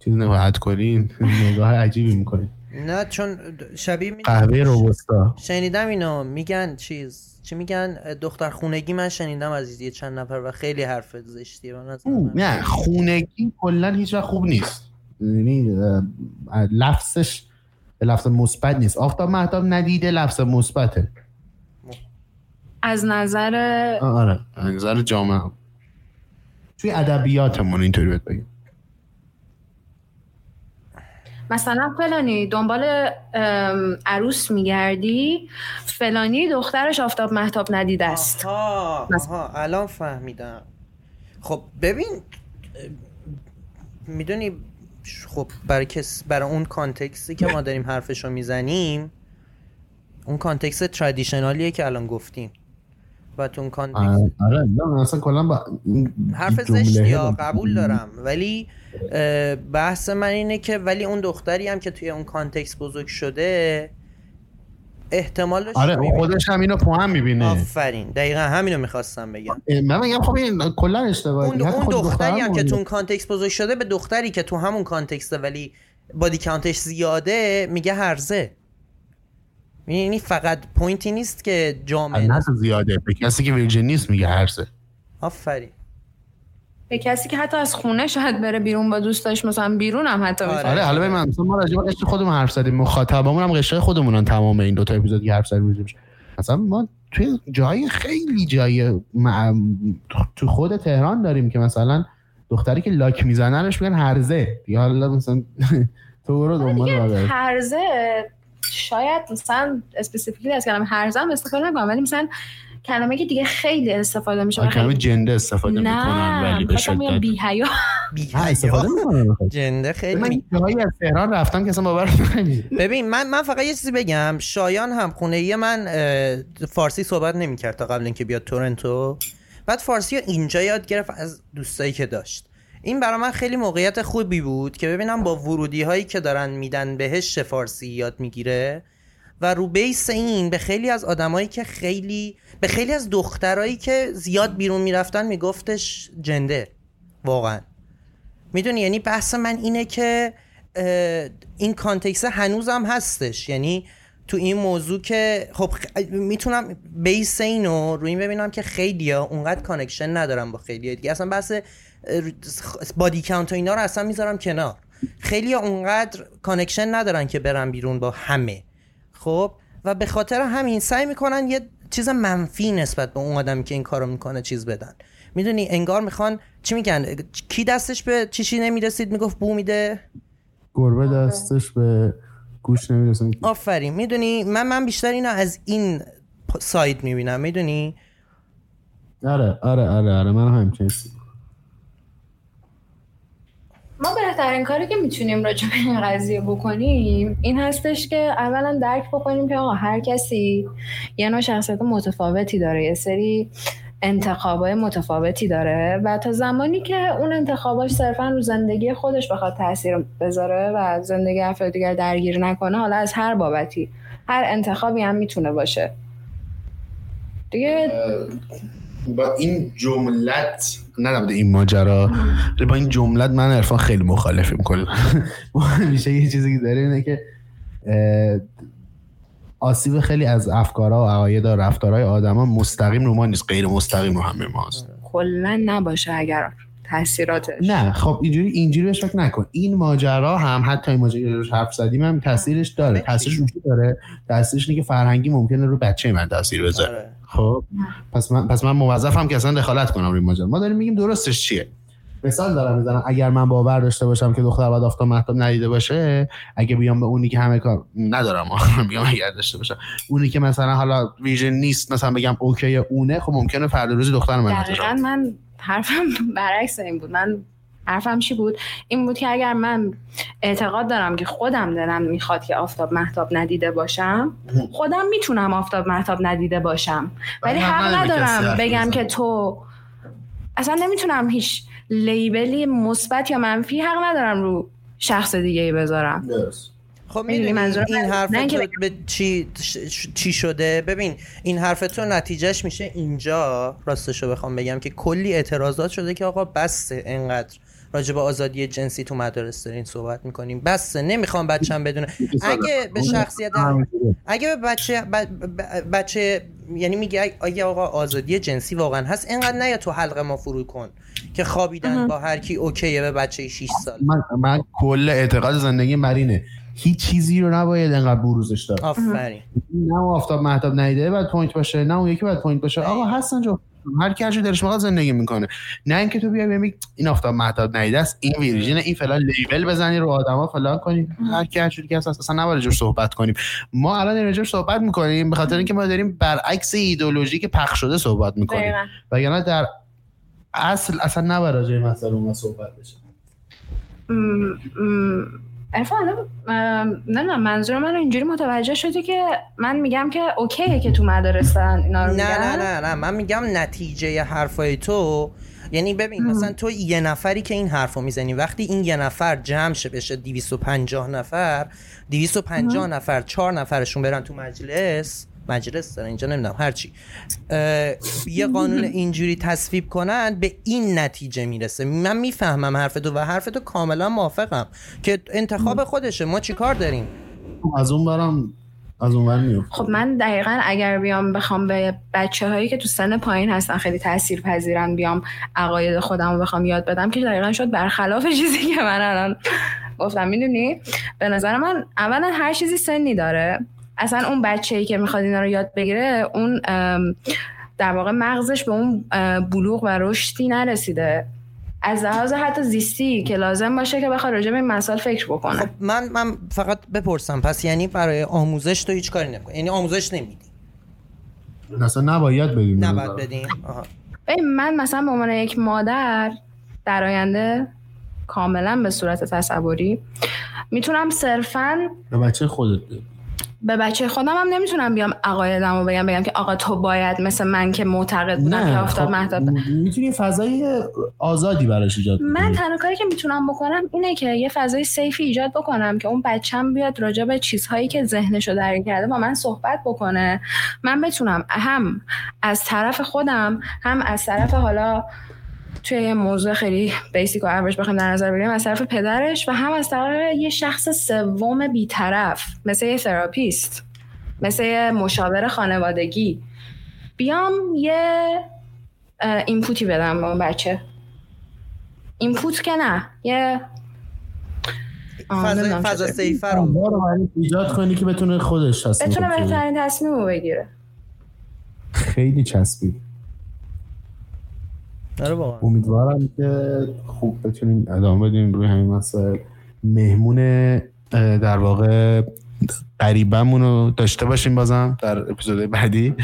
چیز نباید کنین نگاه عجیبی می‌کنین نه چون شبیه قهوه روبستا شنیدم اینو میگن چیز چی میگن؟ دختر خونگی من شنیدم از یه چند نفر و خیلی حرف زشتیه من. نه خونگی کلا هیچ خوب نیست. یعنی لفظش به لفظ مثبت نیست. آفتاب محتاب ندیده لفظ مثبته. از نظر آره از نظر جامعه. توی ادبیاتمون اینطوری بهت بگیم مثلا فلانی دنبال عروس میگردی فلانی دخترش آفتاب مهتاب ندیده است. آها, آها الان فهمیدم. خب ببین می‌دونی خب برای کس برای اون context ی که ما داریم حرفشو می‌زنیم اون context traditional یه که الان گفتیم. و تو اون context آره نه اصلا کلا با حرف زشتی قبول دارم ولی بحث من اینه که ولی اون دختری هم که توی اون context بزرگ شده احتمالش آره اون خودش هم اینو هم می‌بینه. آفرین دقیقا همینو می‌خواستم بگم. من میگم خب این کلا اشتباهی. اون, اون دختری هم که تو اون context بزرگ شده به دختری که تو همون context ه ولی body count ش زیاده میگه هرزه. یعنی فقط پوینتی نیست که جامعه نه زیاده. به کسی که ویرجن نیست میگه هرسه. آفرین. به کسی که حتی از خونه شاید بره بیرون با دوستاش مثلا بیرون هم حتی آره. آره حالا من مثلا ما راجع به قشر خودمون حرف زدیم. مخاطبمون هم قشر خودمونن تمام این دو تا اپیزود حرف زدیم مثلا ما توی جای خیلی جای تو خود تهران داریم که مثلا دختری که لاک میزننش میگن هرزه. یا حالا مثلا تو برو دنبال هرزه شاید مثلا اسپسیفیکلی از کلمه هرزه هم استفاده نکنم ولی مثلا کلمه که دیگه خیلی استفاده میشه کلمه جنده استفاده می‌کنن ولی به شدت. بی حیا استفاده می‌کنن. جنده خیلی من جایی از تهران رفتم که اصلا باور ببین من من فقط یه چیزی بگم. شایان هم خونه ای من فارسی صحبت نمی‌کرد تا قبل اینکه بیاد تورنتو. بعد فارسی رو اینجا یاد گرفت از دوستایی که داشت. این برای من خیلی موقعیت خوبی بود که ببینم با ورودی هایی که دارن میدن بهش فارسی یاد می‌گیره. و رو بیس این به خیلی از آدمایی که خیلی به خیلی از دخترایی که زیاد بیرون می‌رفتن میگفتش جنده. واقعا. می‌دونی؟ یعنی بحث من اینه که این کانتکس هنوزم هستش. یعنی تو این موضوع که خب می‌تونم بیس اینو روی این ببینم که خیلی ها اونقدر کانکشن ندارم با خیلی دیگه. اصلا بحث body count و اینا رو اصلا می‌ذارم کنار. خیلی اونقدر connection ندارن که برن بیرون با همه. خب؟ و به خاطر همین سعی می‌کنن یه چیز منفی نسبت به اون آدمی که این کارو می‌کنه چیز بدن. می‌دونی انگار می‌خوان چی میگن؟ کی دستش به چیشی نمی‌رسید؟ می‌گفت بو میده. گربه دستش به گوشت نمی‌رسید آفرین. می‌دونی؟ من من بیشتر اینو از این side می‌بینم. می‌دونی؟ آره آره آره آره. من همچنین ما بهترین کاری که می‌تونیم راجع به این قضیه بکنیم این هستش که اولا درک بکنیم که آقا هر کسی یه نوع شخصیت متفاوتی داره یه سری انتخابای متفاوتی داره و تا زمانی که اون انتخاباش صرفا رو زندگی خودش بخواد تاثیر بذاره و زندگی افراد دیگر درگیر نکنه حالا از هر بابتی هر انتخابی هم می‌تونه باشه. دیگه با این جملت ندم این ماجرا. با این جملت من عرفان خیلی مخالفیم کلا. همیشه یه چیزی که داره اینه که آسیب خیلی از افکارها و عقاید و رفتارهای آدما مستقیم رو ما نیست غیر مستقیم رو همه ماست. کلا نباشه اگر تاثیراتش نه خب اینجوری اینجوری بهش فکر نکن. این ماجرا هم حتی این ماجرا رو حرف زدیم هم تاثیرش داره. تاثیرش وجود داره. تاثیرش اینه که فرهنگی ممکنه رو بچه من تاثیر بذاره. آره. خب. پس من پس من موظفم که اصلا دخالت کنم روی ماجرا. ما داریم میگیم درستش چیه؟ مثال دارم می‌زنم. اگر من باور داشته باشم که دختر بعد آفتاب محتاب ندیده باشه اگه بیام به اونی که همه کار ندارم. بیام اگر داشته باشم. اونی که مثلا حالا ویژن نیست مثلا بگم اوکی اونه خب ممکنه فردا روز دختر من من حرفم برعکس این بود. من حرفم چی بود؟ این بود که اگر من اعتقاد دارم که خودم دلم می‌خواد که آفتاب محتاب ندیده باشم خودم می‌تونم آفتاب محتاب ندیده باشم. ولی حق ندارم بگم که تو اصلا نمی‌تونم هیچ لیبلی مثبت یا منفی حق ندارم رو شخص دیگه ای بذارم خب می‌دونی این حرف به چی چی شده؟ ببین این حرف تو نتیجهش میشه اینجا. راستشو بخوام بگم که کلی اعتراضات شده که آقا بسته انقدر راجع به آزادی جنسی تو مدارس دارین صحبت می‌کنیم. بسه نمی‌خوام بچم بدونه. اگه به شخصیت اگه به بچه بچه یعنی میگه اگه آقا آزادی جنسی واقعا هست اینقدر نه تو حلق ما فرو کن که خوابیدن با هر کی اوکیه به بچه 6 سال. من, من کل اعتقاد زندگی مرینه. هیچ چیزی رو نباید انقدر بروزش داد. آفرین. نه آفتاب محتاب نیده بعد پوینت باشه نه اون یکی بعد پوینت باشه. آقا هستن جو هر کی هر دلش می‌خواد زندگی می‌کنه. نه اینکه تو بیای بگی این آفتاب محتاب نیده است این ویرژین این فلان لیبل بزنی رو آدما فلان کنی. هر کی هر که هست اصلا نباید جور صحبت کنیم. ما الان راجع صحبت می‌کنیم به خاطر اینکه ما داریم برعکس ایدئولوژی که پخش شده صحبت می‌کنیم. وگرنه در اصل اصلا نباید راجع مسئله ما صحبت بشه. ارفان نه منظور من اینجوری متوجه شدی که من میگم که اوکیه که تو مدرسن اینا رو نه نه نه نه. من میگم نتیجه حرفای تو یعنی ببین مثلا تو یه نفری که این حرفو می‌زنی وقتی این یه نفر جمع شه بشه 250 نفر 250 نفر چهار نفرشون برن تو مجلس مجلس دارن اینجا نمی‌دونم هرچی یه قانون اینجوری تصویب کنن به این نتیجه می‌رسه. من می‌فهمم حرف تو و حرف تو کاملا موافقم که انتخاب خودشه. ما چی کار داریم؟ از اون برم از اون خب من دقیقا اگر بیام بخوام به بچه هایی که تو سن پایین هستن خیلی تاثیر پذیرن بیام عقاید خودم رو بخوام یاد بدم که دقیقا شد برخلاف چیزی که من الان گفتم. می‌دونی؟ به نظر من اولا هر چیزی سنی داره. اصلا اون بچه ای که می‌خواد اینا رو یاد بگیره اون در واقع مغزش به اون بلوغ و رشدی نرسیده. از لحاظ حتی زیستی که لازم باشه که بخواد راجع به این مسائل فکر بکنه. خب من من فقط بپرسم پس یعنی برای آموزش تو هیچ کاری نمی‌کنی؟ یعنی آموزش نمیدی؟ اصلا نباید بدیم. نباید بدیم؟ من مثلا به عنوان یک مادر در آینده کاملا به صورت تصوری می‌تونم صرفا به بچه خودت به بچه خودم هم نمی‌تونم بیام عقایدم رو بگم بگم که آقا تو باید مثل من که معتقد بودم که آفتاب خب مهتاب. می‌تونی فضای آزادی براش ایجاد من تنها کاری که می‌تونم بکنم اینه که یه فضای safe ی ایجاد بکنم که اون بچم بیاد راجع به چیزهایی که ذهنش رو درگیر کرده با من صحبت بکنه. من بتونم هم از طرف خودم هم از طرف حالا توی یه موضوع خیلی basic و اوریج بخوایم در نظر بگیریم از طرف پدرش و هم از طرف یه شخص سوم بیطرف مثل یه therapist مثل یه مشاور خانوادگی. بیام یه input ی بدم به اون بچه. input که نه یه فضا, فضا safe رو ایجاد کنی که بتونه خودش تصمیم بتونه بهترین تصمیم رو بگیره. خیلی چسبید. آره امیدوارم که خوب بتونیم ادامه بدیم روی همین مسائل مهمون در واقع غریبمون رو داشته باشیم بازم در اپیزود بعدی.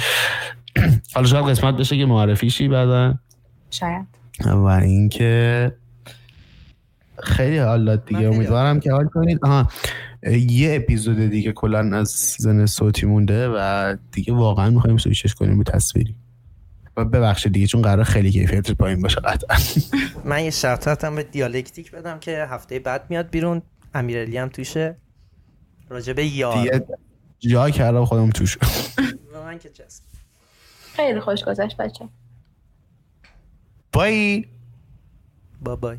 حالا شاید قسمت بشه که معرفی شی بعدا. شاید. و اینکه خیلی حال دیگه. امیدوارم که حال کنید. آها. یه اپیزود دیگه کلا از season صوتی مونده و دیگه واقعا می‌خوایم سویچش کنیم به تصویری. ببخشید دیگه چون قرار خیلی کیفیتش پایین باشه قطعا. من یه shout out م به دیالکتیک بدم که هفته بعد میاد بیرون امیرعلی هم توشه. راجبه یار. دیگه جا کردم خودم توش. من که چست خیلی خوش گذشت بچه بای بای بای